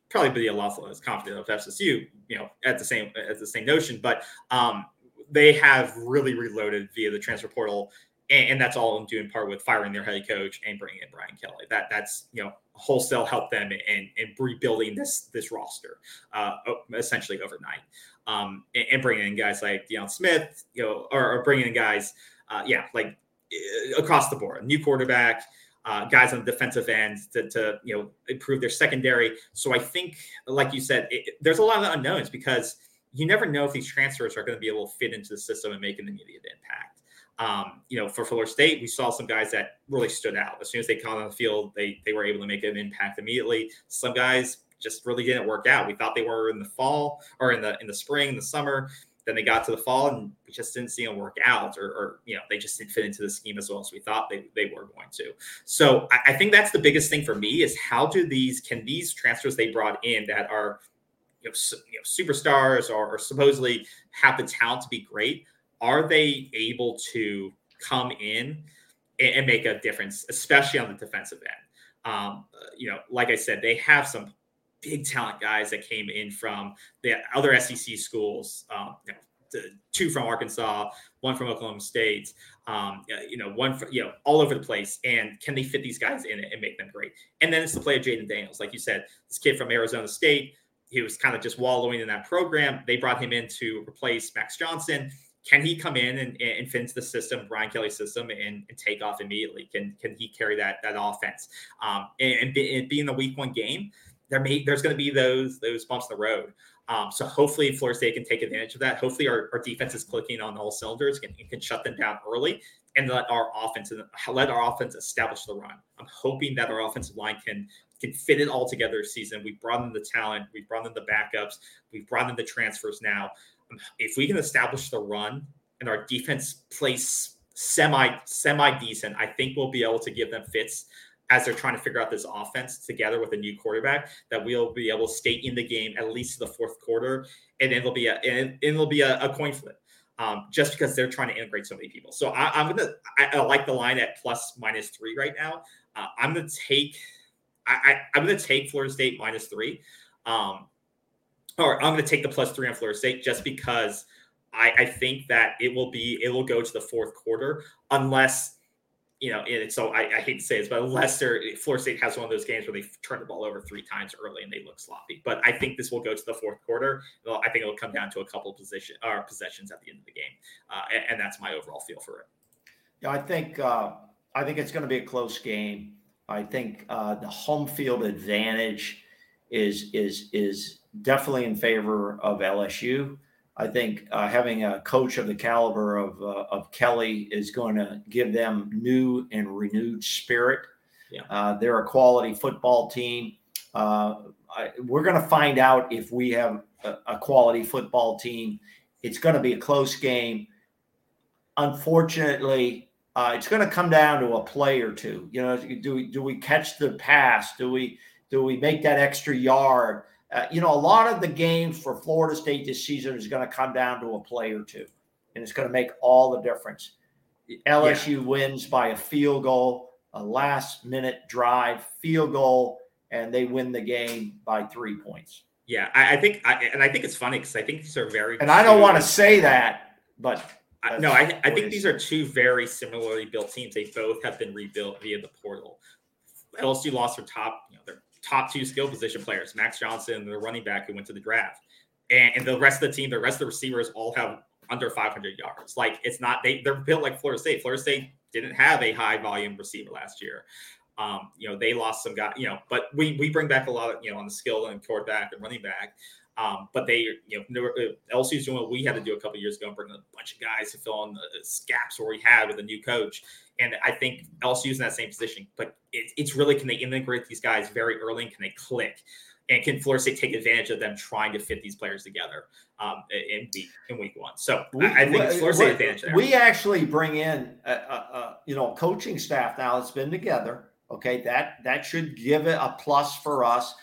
S2: Probably be a lot less confident of FSU, you know, at the same at the same notion. But um, they have really reloaded via the transfer portal and, and that's all due in part with firing their head coach and bringing in Brian Kelly. That that's you know wholesale help them in, in rebuilding this this roster uh, essentially overnight, um, and, and, bringing in guys like Deion Smith, you know, or, or bringing in guys, uh, yeah, like uh, across the board, new quarterback. uh, guys on the defensive end to, to, you know improve their secondary. So I think, like you said, it, there's a lot of unknowns because you never know if these transfers are going to be able to fit into the system and make an immediate impact. Um, you know, for Florida State, we saw some guys that really stood out. As soon as they got on the field, they they were able to make an impact immediately. Some guys just really didn't work out. We thought they were in the fall or in the in the spring, the summer. Then they got to the fall and we just didn't see them work out, or, or you know, they just didn't fit into the scheme as well as we thought they, they were going to. So I, I think that's the biggest thing for me is how do these can these transfers they brought in that are you know, you know superstars or, or supposedly have the talent to be great, are they able to come in and, and make a difference, especially on the defensive end? Um, you know, like I said, they have some big talent guys that came in from the other SEC schools. Um, you know, two from Arkansas, one from Oklahoma State. Um, you know, one you know all over the place. And can they fit these guys in and make them great? And then it's the play of Jayden Daniels, like you said, this kid from Arizona State. He was kind of just wallowing in that program. They brought him in to replace Max Johnson. Can he come in and, and into the system, Brian Kelly's system, and, and, take off immediately? Can can he carry that that offense? Um, and, and, be, being the week one game, there may there's going to be those those bumps in the road. Um, so hopefully Florida State can take advantage of that. Hopefully our, our defense is clicking on all cylinders and can, can shut them down early and let our offense let our offense establish the run. I'm hoping that our offensive line can can fit it all together season. We've brought in the talent, we've brought in the backups, we've brought in the transfers now. If we can establish the run and our defense plays semi semi decent, I think we'll be able to give them fits as they're trying to figure out this offense together with a new quarterback that we'll be able to stay in the game at least the fourth quarter and it'll be a and it'll be a, a coin flip um, just because they're trying to integrate so many people. So I, am gonna I, I, like the line at plus minus three right now. Uh, i'm gonna take I, I am gonna take florida state minus three. Um, i'm gonna take the plus three on florida state just because I, I think that it will be it will go to the fourth quarter unless you know, and so I, I, hate to say this, but Leicester, Florida State has one of those games where they turn the ball over three times early and they look sloppy. But I think this will go to the fourth quarter. I think it'll come down to a couple of position or possessions at the end of the game, uh, and, and, that's my overall feel for it.
S1: Yeah, I think uh, I think it's going to be a close game. I think uh, the home field advantage is is is definitely in favor of LSU. I think uh, having a coach of the caliber of, uh, of Kelly is going to give them new and renewed spirit. Yeah. Uh, they're a quality football team. Uh, I, we're going to find out if we have a, a quality football team. It's going to be a close game. Unfortunately, uh, it's going to come down to a play or two. You know, do we do we catch the pass? Do we do we make that extra yard? Uh, you know, a lot of the games for Florida State this season is going to come down to a play or two, and it's going to make all the difference. LSU yeah. wins by a field goal, a last minute drive, field goal, and they win the game by three points.
S2: Yeah, I, I think, I, and I think it's funny because I think these are very.
S1: And I don't want to say that, but
S2: no, I, I think these are two very similarly built teams. They both have been rebuilt via the portal. LSU lost their top, you know, their top two skill position players, Max Johnson, the running back who went to the draft. And, and the rest of the team, the rest of the receivers all have under 500 yards. Like it's not, they, they're built like Florida State. Florida State didn't have a high volume receiver last year. Um, you know, they lost some guys, you know, but we, we bring back a lot of, you know, on the skill and quarterback and running back. Um, but they, you know, uh, is doing what we had to do a couple years ago and bring a bunch of guys to fill in the gaps where we had with a new coach. And I think LSU is in that same position. But it, it's really can they integrate these guys very early and can they click? And can Florida State take advantage of them trying to fit these players together um, in week in week one? So we, I think it's Florida State advantage there.
S1: We actually bring in a, a, a you know coaching staff now that's been together. Okay, that that should give it a plus for us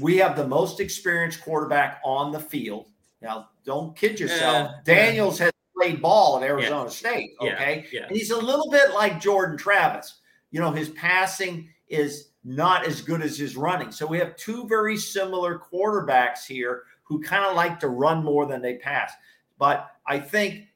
S1: we have the most experienced quarterback on the field. Now, don't kid yourself. Uh, Daniels has played ball at Arizona yeah. State. Okay. Yeah, yeah. And he's a little bit like Jordan Travis. You know, his passing is not as good as his running. So we have two very similar quarterbacks here who kind of like to run more than they pass. But I think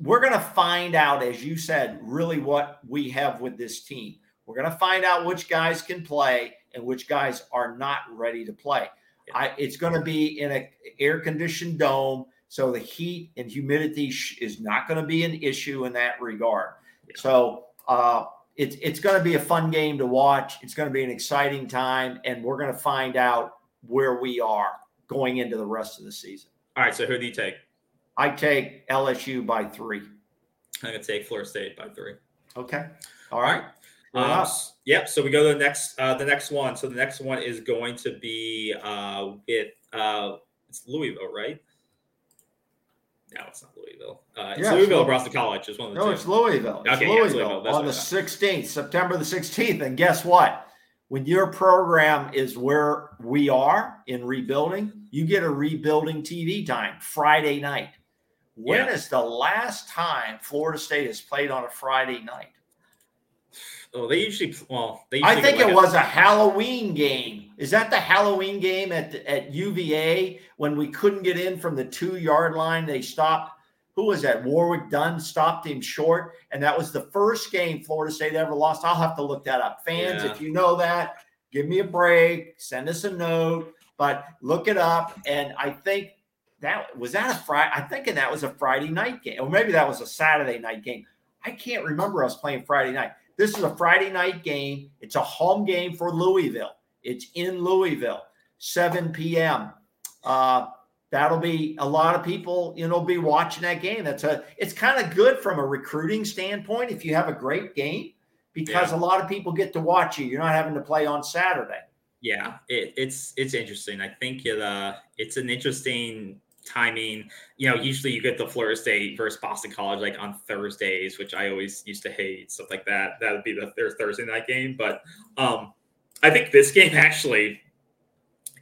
S1: we're going to find out, as you said, really what we have with this team. We're going to find out which guys can play and which guys are not ready to play. I, it's going to be in an air conditioned dome, so the heat and humidity sh- is not going to be an issue in that regard. So, uh, it's it's going to be a fun game to watch. It's going to be an exciting time, and we're going to find out where we are going into the rest of the season.
S2: All right. So who do you take?
S1: I take LSU by three.
S2: I'm going to take Florida State by three.
S1: Okay. All right.
S2: Um, yep. So we go to the next uh, the next one. So the next one is going to be uh, with uh, it's Louisville, right? No, it's not Louisville. Uh, it's yeah, Louisville across the College. It's one of the
S1: no,
S2: two.
S1: it's Louisville. It's okay, Louisville, yeah, Louisville. on the 16th, September the 16th. And guess what? When your program is where we are in rebuilding, you get a rebuilding TV time Friday night. When yeah. is the last time Florida State has played on a Friday night?
S2: Oh, they usually well. They usually
S1: I think it was a Halloween game. Is that the Halloween game at at UVA when we couldn't get in from the two yard line? They stopped. Who was that? Warrick Dunn stopped him short, and that was the first game Florida State ever lost. I'll have to look that up. Fans, yeah. if you know that, give me a break. Send us a note, but look it up. And I think that was that a Friday. I'm thinking that was a Friday night game, or maybe that was a Saturday night game. I can't remember us playing Friday night. This is a Friday night game. It's a home game for Louisville. It's in Louisville, 7 p.m. Uh, that'll be a lot of people, you know, be watching that game. That's a it's kind of good from a recruiting standpoint if you have a great game because yeah. a lot of people get to watch you. You're not having to play on Saturday.
S2: Yeah, it, it's it's interesting. I think it uh it's an interesting timing. You know, usually you get the Florida State versus Boston College like on Thursdays, which I always used to hate stuff like that. That would be the their Thursday night game. But um, I think this game (laughs) actually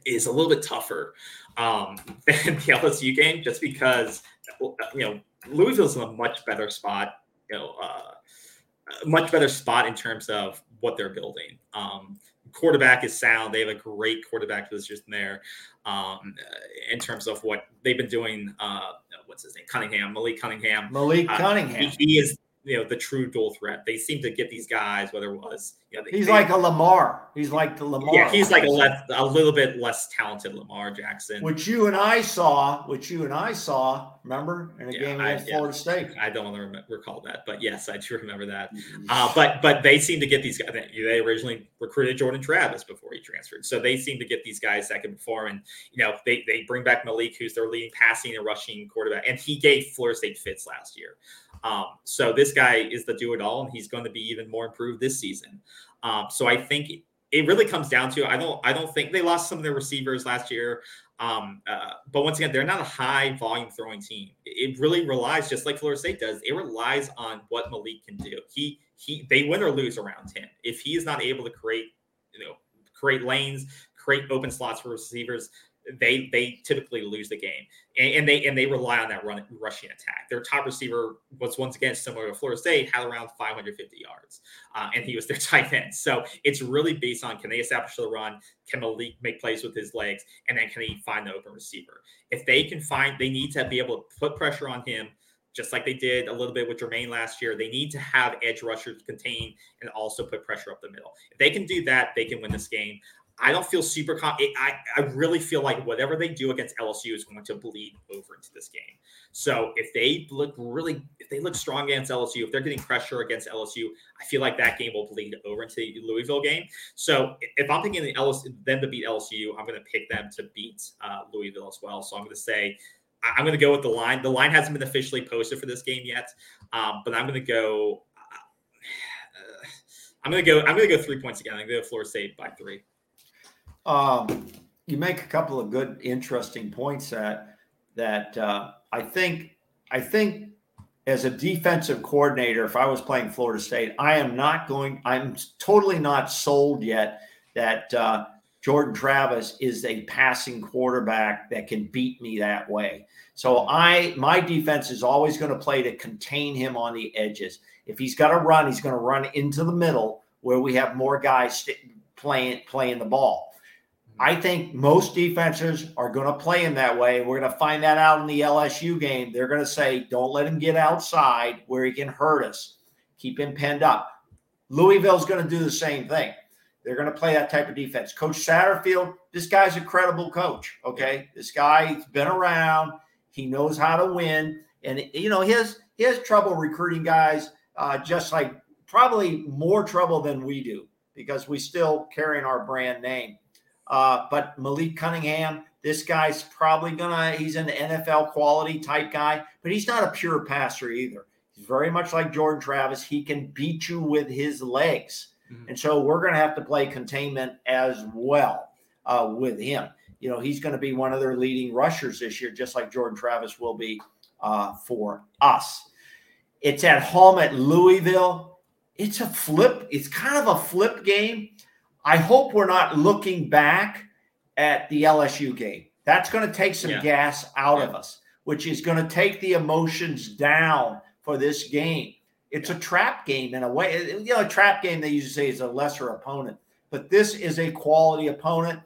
S2: is a little bit tougher um, (laughs) than the LSU game, just because you know Louisville's in a much better spot. You know, uh, much better spot in terms of what they're building. Um, quarterback is sound. They have a great quarterback position there um, in terms of what they've been doing. Uh, what's his name? Cunningham, Malik Cunningham.
S1: Malik uh, Cunningham.
S2: He, he, is you know the true dual threat. They seem to get these guys, whether it was you know,
S1: they, he's they, like a Lamar. He's like the Lamar.
S2: Yeah, he's like a, less, a little bit less talented Lamar Jackson.
S1: Which you and I saw, which you and I saw, remember in a yeah, game against yeah, Florida State.
S2: I don't want to recall that, but yes, I do remember that. Uh, but but they seem to get these guys. They originally recruited Jordan Travis before he transferred, so they seem to get these guys that can perform. And you know they they bring back Malik, who's their leading passing and rushing quarterback, and he gave Florida State fits last year. Um, so this guy is the do it all, and he's going to be even more improved this season. Um, so I think it really comes down to I don't I don't think they lost some of their receivers last year. Um, uh, but once again, they're not a high volume throwing team. It really relies, just like Florida State does, it relies on what Malik can do. He he they win or lose around him. If he is not able to create, you know, create lanes, create open slots for receivers, they they typically lose the game, and, and, they and they rely on that run rushing attack. Their top receiver was once again similar to Florida State, had around 550 yards, uh, and he was their (laughs) tight end. So it's really based on can they establish the run, can Malik make plays with his legs, and then can he find the open receiver? If they can find, they need to be able to put pressure on him. Just like they did a little bit with Jermaine last year, they need to have edge rushers contain and also put pressure up the middle. If they can do that, they can win this game. I don't feel super. Con- I I really feel like whatever they do against LSU is going to bleed over into this game. So if they look really, if they look strong against LSU, if they're getting pressure against LSU, I feel like that game will bleed over into the Louisville game. So if I'm thinking the LSU, them to beat LSU, I'm going to pick them to beat uh, Louisville as well. So I'm going to say I'm going to go with the line. The line hasn't been officially posted for this game yet, um, but I'm going to go. Uh, I'm going to go. I'm going to go three points again. I'm going to go Florida State by three.
S1: Um, you make a couple of good, interesting points that that uh, I think I think as a defensive coordinator, if I was playing Florida State, I am not going. I'm totally not sold yet that uh, Jordan Travis is a passing quarterback that can beat me that way. So I my defense is always going to play to contain him on the edges. If he's got to run, he's going to run into the middle where we have more guys st- playing playing the ball. I think most defenses are going to play him that way. We're going to find that out in the LSU game. They're going to say, don't let him get outside where he can hurt us. Keep him penned up. Louisville's going to do the same thing. They're going to play that type of defense. Coach Satterfield, this guy's a credible coach. Okay. This guy's been around. He knows how to win. And, you know, he has, he has trouble recruiting guys uh, just like probably more trouble than we do because we still carrying our brand name. Uh, but Malik Cunningham, this guy's probably gonna, he's an NFL quality type guy, but he's not a pure passer either. He's very much like Jordan Travis. He can beat you with his legs. Mm-hmm. And so we're gonna have to play containment as well uh, with him. You know, he's going to be one of their leading rushers this year, just like Jordan Travis will be uh, for us. It's at home at Louisville. It's a flip. It's kind of a flip game. I hope we're not looking back at the LSU game. That's going to take some yeah. gas out yeah. of us, which is going to take the emotions down for this game. It's a trap game in a way. You know, a trap game they usually say is a lesser opponent, but this is a quality opponent.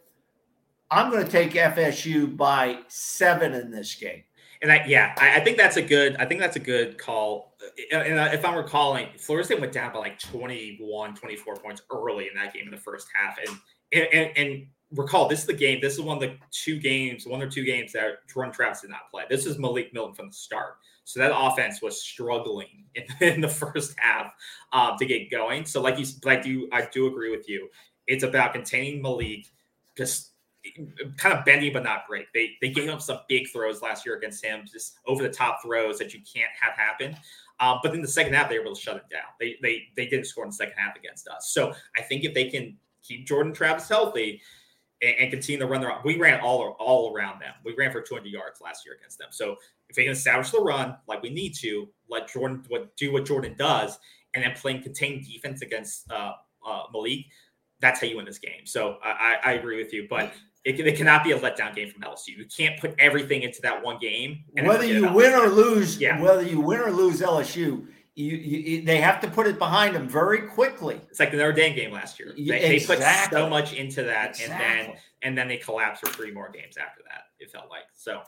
S1: I'm going to take FSU by seven in this game.
S2: And I, yeah, I, I, think that's a good. I think that's a good call. And if I'm recalling, Florida State went down by like 21, 24 points early in that game in the first half. And and, and recall, this is the game. This is one of the two games, one or two games that Jordan Travis did not play. This is Malik Milton from the start. So that offense was struggling in, (laughs) in the first half um, to get going. So like you, like you, I do agree with you. It's about containing Malik, just kind of bendy but not great. They they gave up some big throws last year against him, just over the top throws that you can't have happen. Um, but in the second half, they were able to shut it down. They they they didn't score in the second half against us. So I think if they can keep Jordan Travis healthy and, and continue to run their, we ran all all around them. We ran for 200 yards last year against them. So if they can establish the run like we need to, let Jordan do what Jordan does, and then playing contained defense against uh, uh, Malik, that's how you win this game. So I, I agree with you, but it, it, cannot be a letdown game from LSU. You can't put everything into that one game.
S1: Whether you win or lose, yeah. whether you win or lose LSU, you, you, they have to put it behind them very quickly.
S2: It's like the Notre Dame game last year. They, exactly. they put so much into that, exactly. and then and then they collapsed for three more games after that. It felt like so.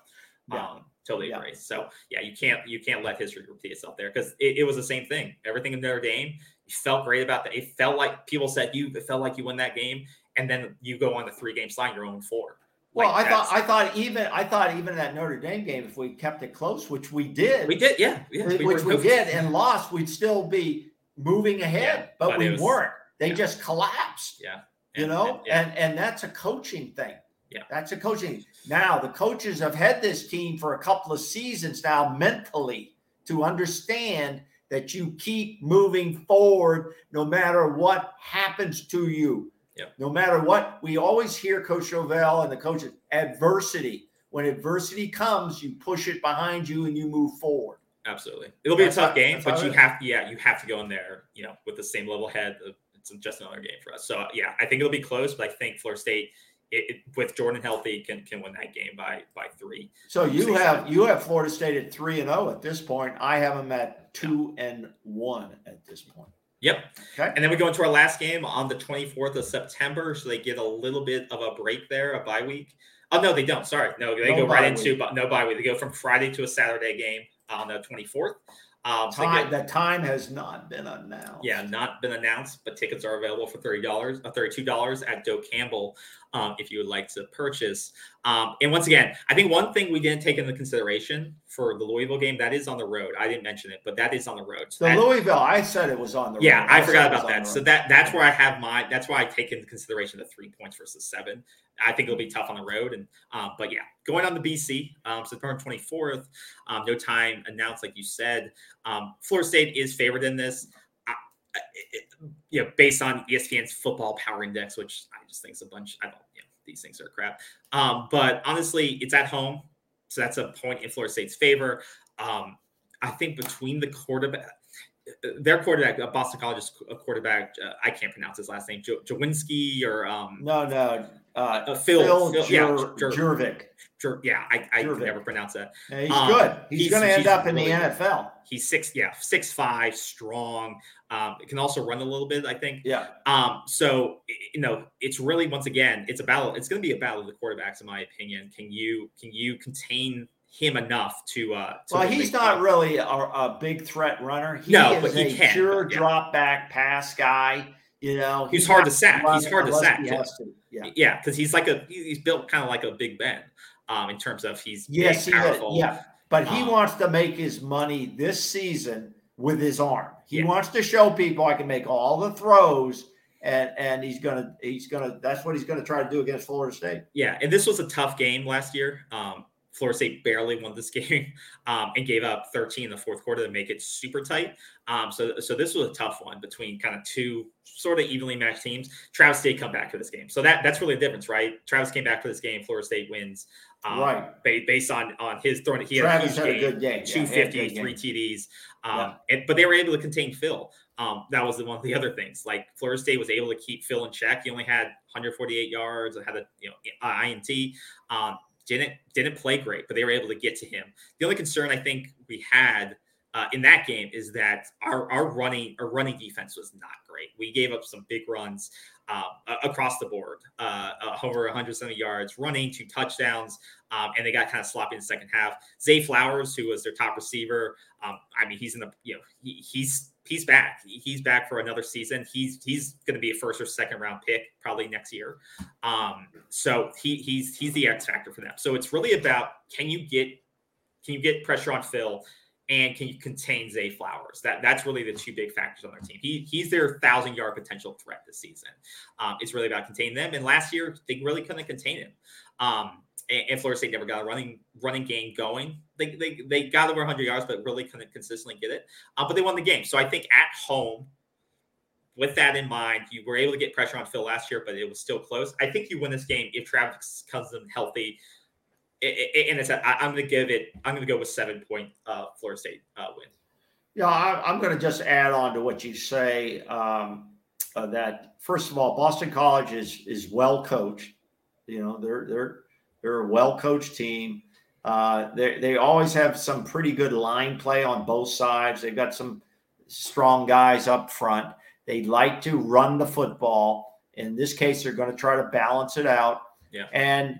S2: Yeah. Um, totally yeah. agree. So yeah, you can't you can't let history repeat itself there because it, it, was the same thing. Everything in Notre Dame, you felt great about that. It felt like people said you it felt like you won that game, and then you go on the three game slide, you're on four.
S1: Like well, I thought I thought even I thought even that Notre Dame game, if we kept it close, which we did,
S2: we did, yeah, yeah
S1: we which we did, and lost, we'd still be moving ahead, yeah, but, but, we was, weren't. They yeah. just collapsed.
S2: Yeah,
S1: and, you know, and, and and that's a coaching thing.
S2: Yeah,
S1: that's a coaching. Now the coaches have had this team for a couple of seasons now, mentally, to understand that you keep moving forward no matter what happens to you.
S2: Yep.
S1: No matter what, we always hear Coach Norvell and the coaches adversity. When adversity comes, you push it behind you and you move forward.
S2: Absolutely, it'll be that's a tough how, game, but you have, yeah, you have to go in there, you know, with the same level head. It's just another game for us. So yeah, I think it'll be close, but I think Florida State, it, it, with Jordan healthy, can can win that game by by three.
S1: So you have you have Florida State at three and zero oh at this point. I have them at two and one at this point.
S2: Yep. Okay. And then we go into our last game on the 24th of September. So they get a little bit of a break there, a bye week. Oh, no, they don't. Sorry. No, they no go right week. into but no bye week. They go from Friday to a Saturday game on the 24th.
S1: Um, time, get, time has not been announced.
S2: Yeah, not been announced, but tickets are available for thirty dollars, uh, thirty-two dollars at Doak Campbell um, if you would like to purchase. Um, and once again, I think one thing we didn't take into consideration for the Louisville game that is on the road. I didn't mention it, but that is on the road.
S1: So
S2: the that,
S1: Louisville, I said it was on the
S2: yeah, road. Yeah, I, I forgot about that. So that that's where I have my that's why I take into consideration the three points versus seven. I think it'll be tough on the road, and um, but yeah, going on the BC um, September twenty fourth. Um, no time announced, like you said. Um, Florida State is favored in this. You know, based on ESPN's football power index, which I just think is a bunch. I don't, you know, these things are crap. Um, but honestly, it's at home, so that's a point in Florida State's favor. Um, I think between the quarterback, their quarterback, uh, Boston College's quarterback, uh, I can't pronounce his last name, jo- Jawinski or um,
S1: no, no, uh, uh, Phil, Phil, Phil Jer- yeah, Jurvik.
S2: Jer- yeah, I, I can never pronounce that.
S1: Yeah, he's um, good. He's, he's going to end up in really the NFL. Good.
S2: He's six, yeah, six five, strong. Um, it can also run a little bit, I think.
S1: Yeah.
S2: Um, so you know, it's really once again, it's a battle. It's going to be a battle of the quarterbacks, in my opinion. Can you can you contain him enough to. Uh,
S1: to well, he's not really a, a, big threat runner. He no, is but he a can, pure yeah. drop back pass guy. You know,
S2: he's, he's hard to sack. He's hard to sack. To. Yeah, yeah, because he's like a he's built kind of like a Big Ben, um, in terms of he's
S1: yes, big, powerful. yeah, but he um, wants to make his money this season with his arm. He
S2: Yeah.
S1: wants to show people I can make all the throws, and and he's gonna he's gonna that's what he's gonna try to do against Florida State.
S2: Yeah, and this was a tough game last year. Um, Florida State barely won this (laughs) game um, and gave up 13 in the fourth quarter to make it super tight. Um, so, so this was a tough one between kind of two sort of evenly matched teams. Travis State come back for this game, so that that's really the difference, right? Travis came back for this game. Florida State wins, um,
S1: Right.
S2: ba- based on on his throwing. He had
S1: Travis
S2: a
S1: a
S2: huge game.
S1: good game. Yeah, he had a
S2: 250,
S1: good
S2: three
S1: game.
S2: TDs. Um,
S1: Yeah.
S2: and, but they were able to contain Phil. Um, that was the one of the other things. Like Florida State was able to keep Phil in check. He only had 148 yards, and had a you know INT. Um, didn't didn't play great, but they were able to get to him. The only concern I think we had uh, in that game is that our our running our running defense was not great. We gave up some big runs um, across the board, uh, uh, over 170 yards, running two touchdowns, um, and they got kind of sloppy in the second half. Zay Flowers, who was their top receiver, um, I mean, he's in the you know he, he's he's back. He's back for another season. He's he's going to be a first or second round pick probably next year. Um, so he he's he's the X factor for them. So it's really about can you get can you get pressure on Phil and can you contain Zay Flowers? That that's really the two big factors on their team. He he's their thousand yard potential threat this season. Um, it's really about containing them. And last year they really couldn't contain him. Um, and, and Florida State never got a running running game going. They they, they got over 100 yards, but really couldn't consistently get it. Uh, but they won the game. So I think at home, with that in mind, you were able to get pressure on Phil last year, but it was still close. I think you win this game if Travis comes in healthy. I- I- And it's I, I'm going to give it. I'm going to go with seven point uh, Florida State uh, win.
S1: Yeah, I, I'm going to just add on to what you say. Um, uh, that first of all, Boston College is is well coached. You know, they're they're they're a well coached team. Uh, they they always have some pretty good line play on both sides. They've got some strong guys up front. They like to run the football. In this case, they're going to try to balance it out.
S2: Yeah.
S1: And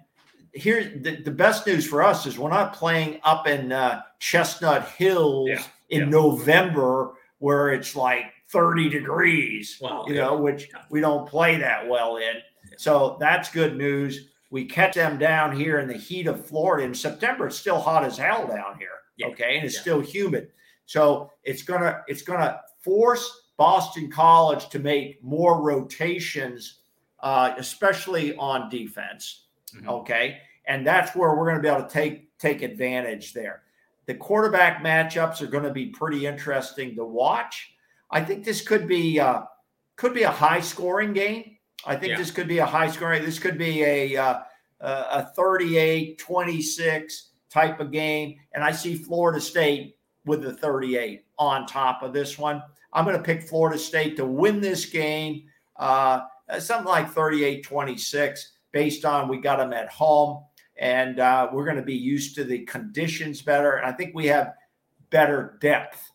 S1: here, the, the best news for us is we're not playing up in uh, Chestnut Hills
S2: Yeah,
S1: in
S2: yeah.
S1: November where it's like 30 degrees,
S2: Well,
S1: you
S2: yeah.
S1: know, which we don't play that well in. So that's good news. We catch them down here in the heat of Florida in September. It's still hot as hell down here. Okay. And it's still humid. So it's gonna it's gonna force Boston College to make more rotations, uh, especially on defense.
S2: Mhm.
S1: Okay. And that's where we're going to be able to take take advantage there. The quarterback matchups are going to be pretty interesting to watch. I think this could be uh, could be a high scoring game. I think
S2: Yeah.
S1: this could be a high scoring. This could be a uh, a 38 26 type of game. And I see Florida State with the 38 on top of this one. I'm going to pick Florida State to win this game, uh, something like 38 26, based on we got them at home. And uh, we're going to be used to the conditions better. And I think we have better depth,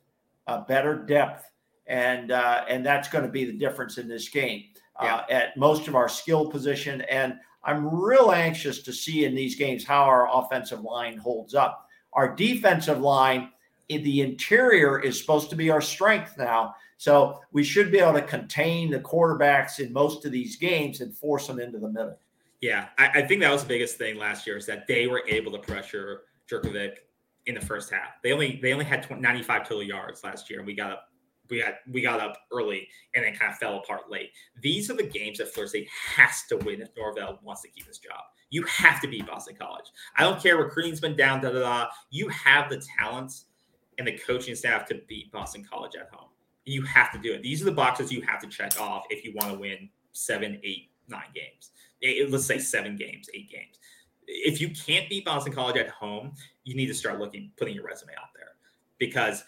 S1: uh, better depth. And, uh, and that's going to be the difference in this game uh, at most of our skill position. And I'm real anxious to see in these games how our offensive line holds up. Our defensive line in the interior is supposed to be our strength now. So we should be able to contain the quarterbacks in most of these games and force them into the middle.
S2: Yeah, I, I think that was the biggest thing last year is that they were able to pressure Jurkovec in the first half. They only they only had 20, 95 total yards last year, and we got up we got we got up early and then kind of fell apart late. These are the games that Florida State has to win if Norvell wants to keep his job. You have to beat Boston College. I don't care recruiting's been down, da da da. You have the talents and the coaching staff to beat Boston College at home. You have to do it. These are the boxes you have to check off if you want to win seven, eight, nine games. Let's say seven games, eight games. If you can't beat Boston College at home, you need to start looking, putting your resume out there because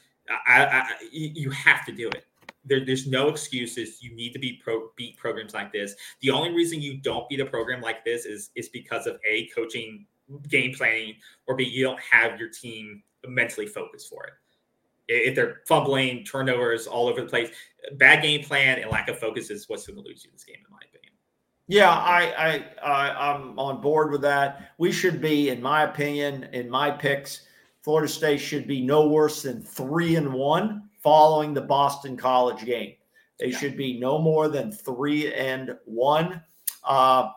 S2: I, I, you have to do it. There, there's no excuses. You need to be pro, beat programs like this. The only reason you don't beat a program like this is is because of a coaching, game planning, or b you don't have your team mentally focused for it. If they're fumbling, turnovers all over the place, bad game plan and lack of focus is what's going to lose you this game, in my opinion.
S1: Yeah, I, I, I, I'm on board with that. We should be, in my opinion, in my picks, Florida State should be no worse than three and one following the Boston College game. They
S2: Yeah.
S1: should be no more than three and one. Uh,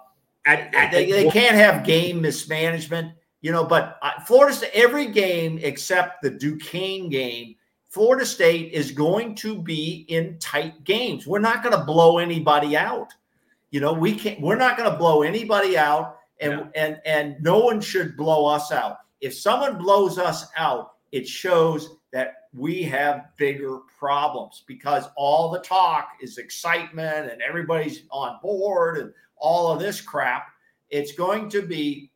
S1: they,
S2: the-
S1: they can't have game mismanagement, you know. But uh, Florida State, every game except the Duquesne game, Florida State is going to be in tight games. We're not going to blow anybody out. You know, we can't. We're not going to blow anybody out, and
S2: Yeah.
S1: and and no one should blow us out. If someone blows us out, it shows that we have bigger problems because all the talk is excitement and everybody's on board and all of this crap. It's going to be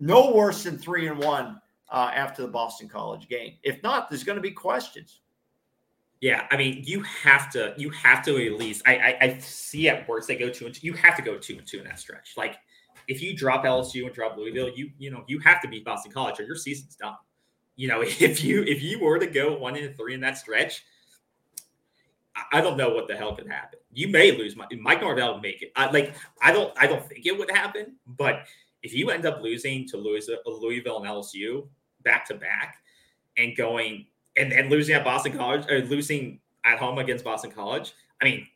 S1: no worse than three and one uh, after the Boston College game. If not, there's going to be questions.
S2: Yeah, I mean, you have to, you have to at least. I, I, I see at worst they go two and two. You have to go two and two in that stretch. Like, if you drop LSU and drop Louisville, you, you know, you have to beat Boston College or your season's done. You know, (laughs) if you, if you were to go one and three in that stretch, I- don't know what the hell could happen. You may lose. Mike, Mike Norvell make it. I, like, I don't, I don't think it would happen. But if you end up losing to Louisville and LSU back to back, and going and then losing at Boston College or losing at home against Boston College. I mean,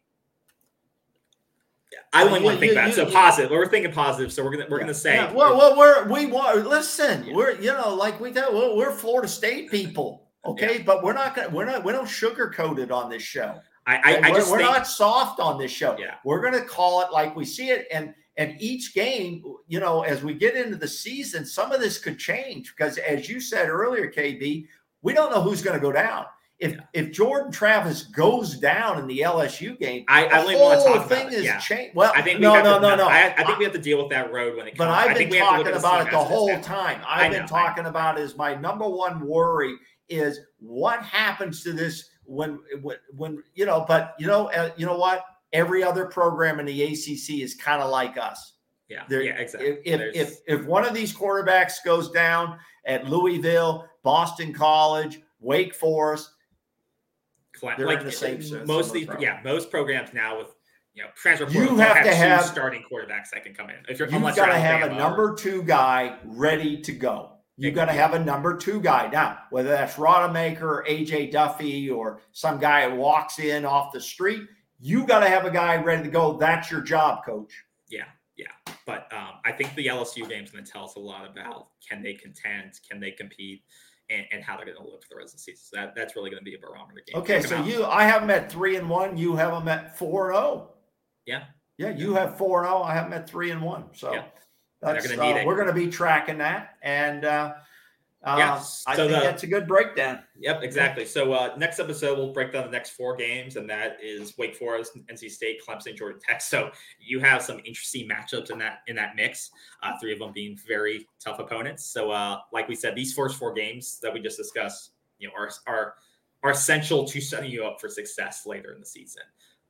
S2: I only want to think
S1: you-
S2: So
S1: you-
S2: positive. We're thinking positive. So we're gonna we're
S1: Yeah.
S2: gonna say
S1: Yeah, well, well, we're we want listen.
S2: Yeah.
S1: We're you know like we tell we're, we're Florida State people, (laughs) okay, but we're not gonna we're not we don't sugarcoat it on this show.
S2: I I, I
S1: we're,
S2: just
S1: we're
S2: think
S1: not soft on this show.
S2: Yeah.
S1: We're gonna call it like we see it, and and each game, you know, as we get into the season, some of this could change because as you said earlier, KB, we don't know who's going to go down. If
S2: Yeah.
S1: if Jordan Travis goes down in the LSU game,
S2: I,
S1: the
S2: I to
S1: whole
S2: talk
S1: thing is
S2: Yeah.
S1: changed. Well,
S2: I think we
S1: no,
S2: have
S1: no,
S2: to,
S1: no, no.
S2: I, I think we have to deal with that road when it comes.
S1: But
S2: I
S1: I've
S2: think
S1: been
S2: we have to look
S1: talking about it the whole time. I've
S2: know,
S1: been talking about is my number one worry is what happens to this when when, when you know. But you know, uh, you know what? Every other program in the ACC is kind of like us.
S2: Yeah,
S1: There-
S2: yeah, exactly.
S1: If if, if if one of these quarterbacks goes down at Louisville, Boston College, Wake Forest,
S2: Cla-
S1: they're
S2: like
S1: in the same
S2: most
S1: of
S2: these,
S1: the
S2: yeah, most programs now with you know transfer
S1: You
S2: portal
S1: have to
S2: two
S1: have-
S2: starting quarterbacks that can come in. If you're
S1: you've got to have a
S2: Alabama or-
S1: number two guy ready to go. You
S2: Yeah.
S1: got to have a number two guy now, whether that's Rodemaker or AJ Duffy or some guy that walks in off the street. You got to have a guy ready to go. That's your job, coach.
S2: Yeah, yeah. But um, I think the LSU game is going to tell us a lot about can they contend, can they compete, and, and how they're going to look for the rest of the season. So that, that's really going to be a barometer game.
S1: Okay,
S2: Check
S1: so you, I have them at three and one. You have them at four and zero.
S2: Yeah.
S1: yeah. You have four and zero. I have them at three and one. So
S2: Yeah.
S1: that's
S2: gonna
S1: uh, we're going to be tracking that, and uh, uh,
S2: Yeah,
S1: I
S2: so
S1: think
S2: the-
S1: that's a good breakdown.
S2: Yep, exactly. So uh, next episode we'll break down the next four games, and that is Wake Forest, NC State, Clemson, Georgia Tech. So you have some interesting matchups in that in that mix. Uh, three of them being very tough opponents. So uh, like we said, these first four games that we just discussed, you know, are are are essential to setting you up for success later in the season.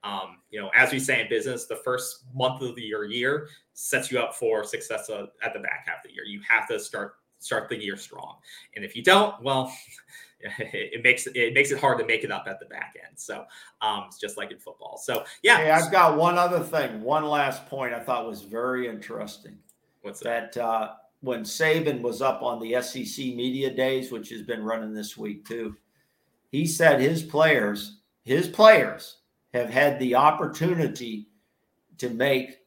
S2: Um, you know, as we say in business, the first month of the year year sets you up for success uh, at the back half of the year. You have to start start the year strong, and if you don't, well. (laughs) it makes it, makes it hard to make it up at the back end. So um, it's just like in football. So yeah,
S1: Hey, I've got one other thing. One last point I thought was very interesting.
S2: what's that?
S1: That uh, when Saban was up on the SEC media days, which has been running this week too, he said his players, his players have had the opportunity to make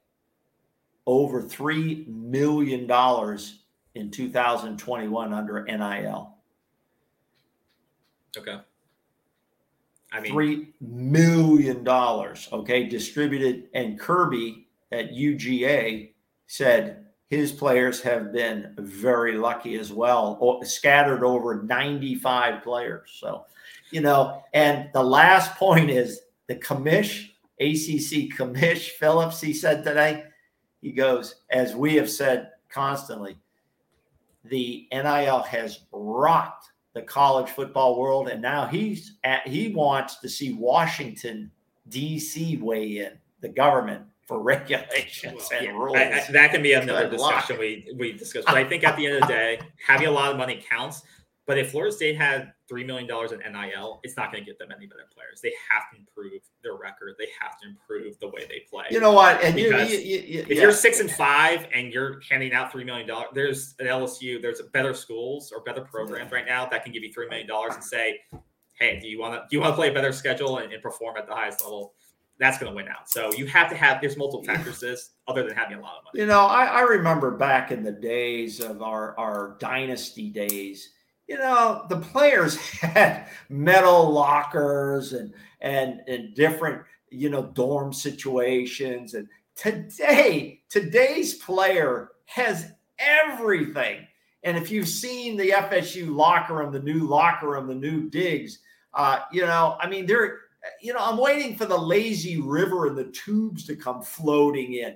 S1: over three million dollars in 2021 under NIL.
S2: Okay. I mean,
S1: three million dollars. Okay, distributed. And Kirby at UGA said his players have been very lucky as well, scattered over 95 players. So, you know, and the last point is the commish, ACC commish Phillips, he said today, he goes, as we have said constantly, the NIL has rocked the college football world, and now he's at, he wants to see Washington D.C. weigh in the government for (laughs) regulations
S2: well,
S1: and
S2: yeah,
S1: rules.
S2: I- I- that can be another discussion we we discussed. But I think at the end of the day, (laughs) having a lot of money counts. But if Florida State had three million dollars in NIL, it's not going to get them any better players. They have to improve their record. They have to improve the way they play.
S1: You know what? And you, you, you,
S2: if
S1: yeah.
S2: you're six and five and you're handing out three million dollars, there's an LSU, there's better schools or better programs right now that can give you three million dollars and say, "Hey, do you want to do you want to play a better schedule and, and perform at the highest level?" That's going to win out. So you have to have. There's multiple factors to this, other than having a lot of money.
S1: You know, I, I remember back in the days of our, our dynasty days, you know, the players (laughs) had metal lockers and and and different, you know, dorm situations. And today, today's player has everything. And if you've seen the FSU locker room, the new locker room, the new digs, uh, you know, I mean, they're, you know, I'm waiting for the lazy river and the tubes to come floating in.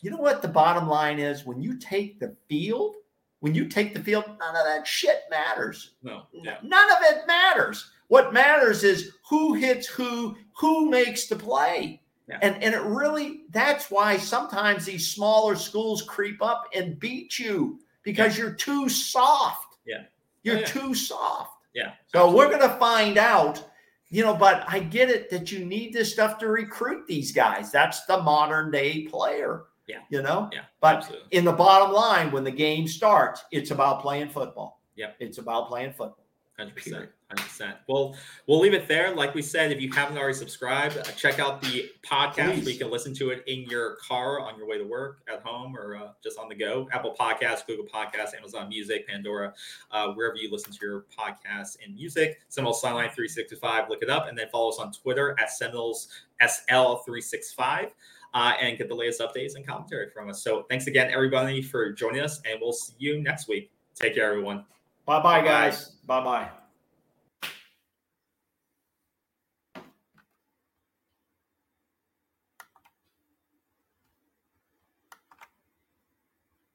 S1: You know what the bottom line is? When you take the field, when you take the field, none of that shit matters.
S2: No, yeah.
S1: None of it matters. What matters is who hits who, who makes the play.
S2: Yeah.
S1: And, and it really, that's why sometimes these smaller schools creep up and beat you because you're too soft.
S2: Yeah.
S1: You're
S2: yeah.
S1: too soft.
S2: Yeah.
S1: So we're going to find out, you know, but I get it that you need this stuff to recruit these guys. That's the modern day player.
S2: Yeah.
S1: You know?
S2: Yeah.
S1: But
S2: absolutely.
S1: in the bottom line, when the game starts, it's about playing football.
S2: Yeah.
S1: It's about playing football.
S2: Hundred
S1: Period.
S2: Percent. Well, we'll leave it there. Like we said, if you haven't already subscribed, uh, check out the podcast.
S1: Please.
S2: where you can listen to it in your car, on your way to work, at home, or uh, just on the go. Apple Podcasts, Google Podcasts, Amazon Music, Pandora, uh, wherever you listen to your podcasts and music. Seminoles Sideline three sixty five. Look it up, and then follow us on Twitter at Seminoles SL three six five. Uh, and get the latest updates and commentary from us. So, thanks again, everybody, for joining us, and we'll see you next week. Take care, everyone.
S1: Bye bye,
S2: Bye-bye.
S1: guys. Bye bye.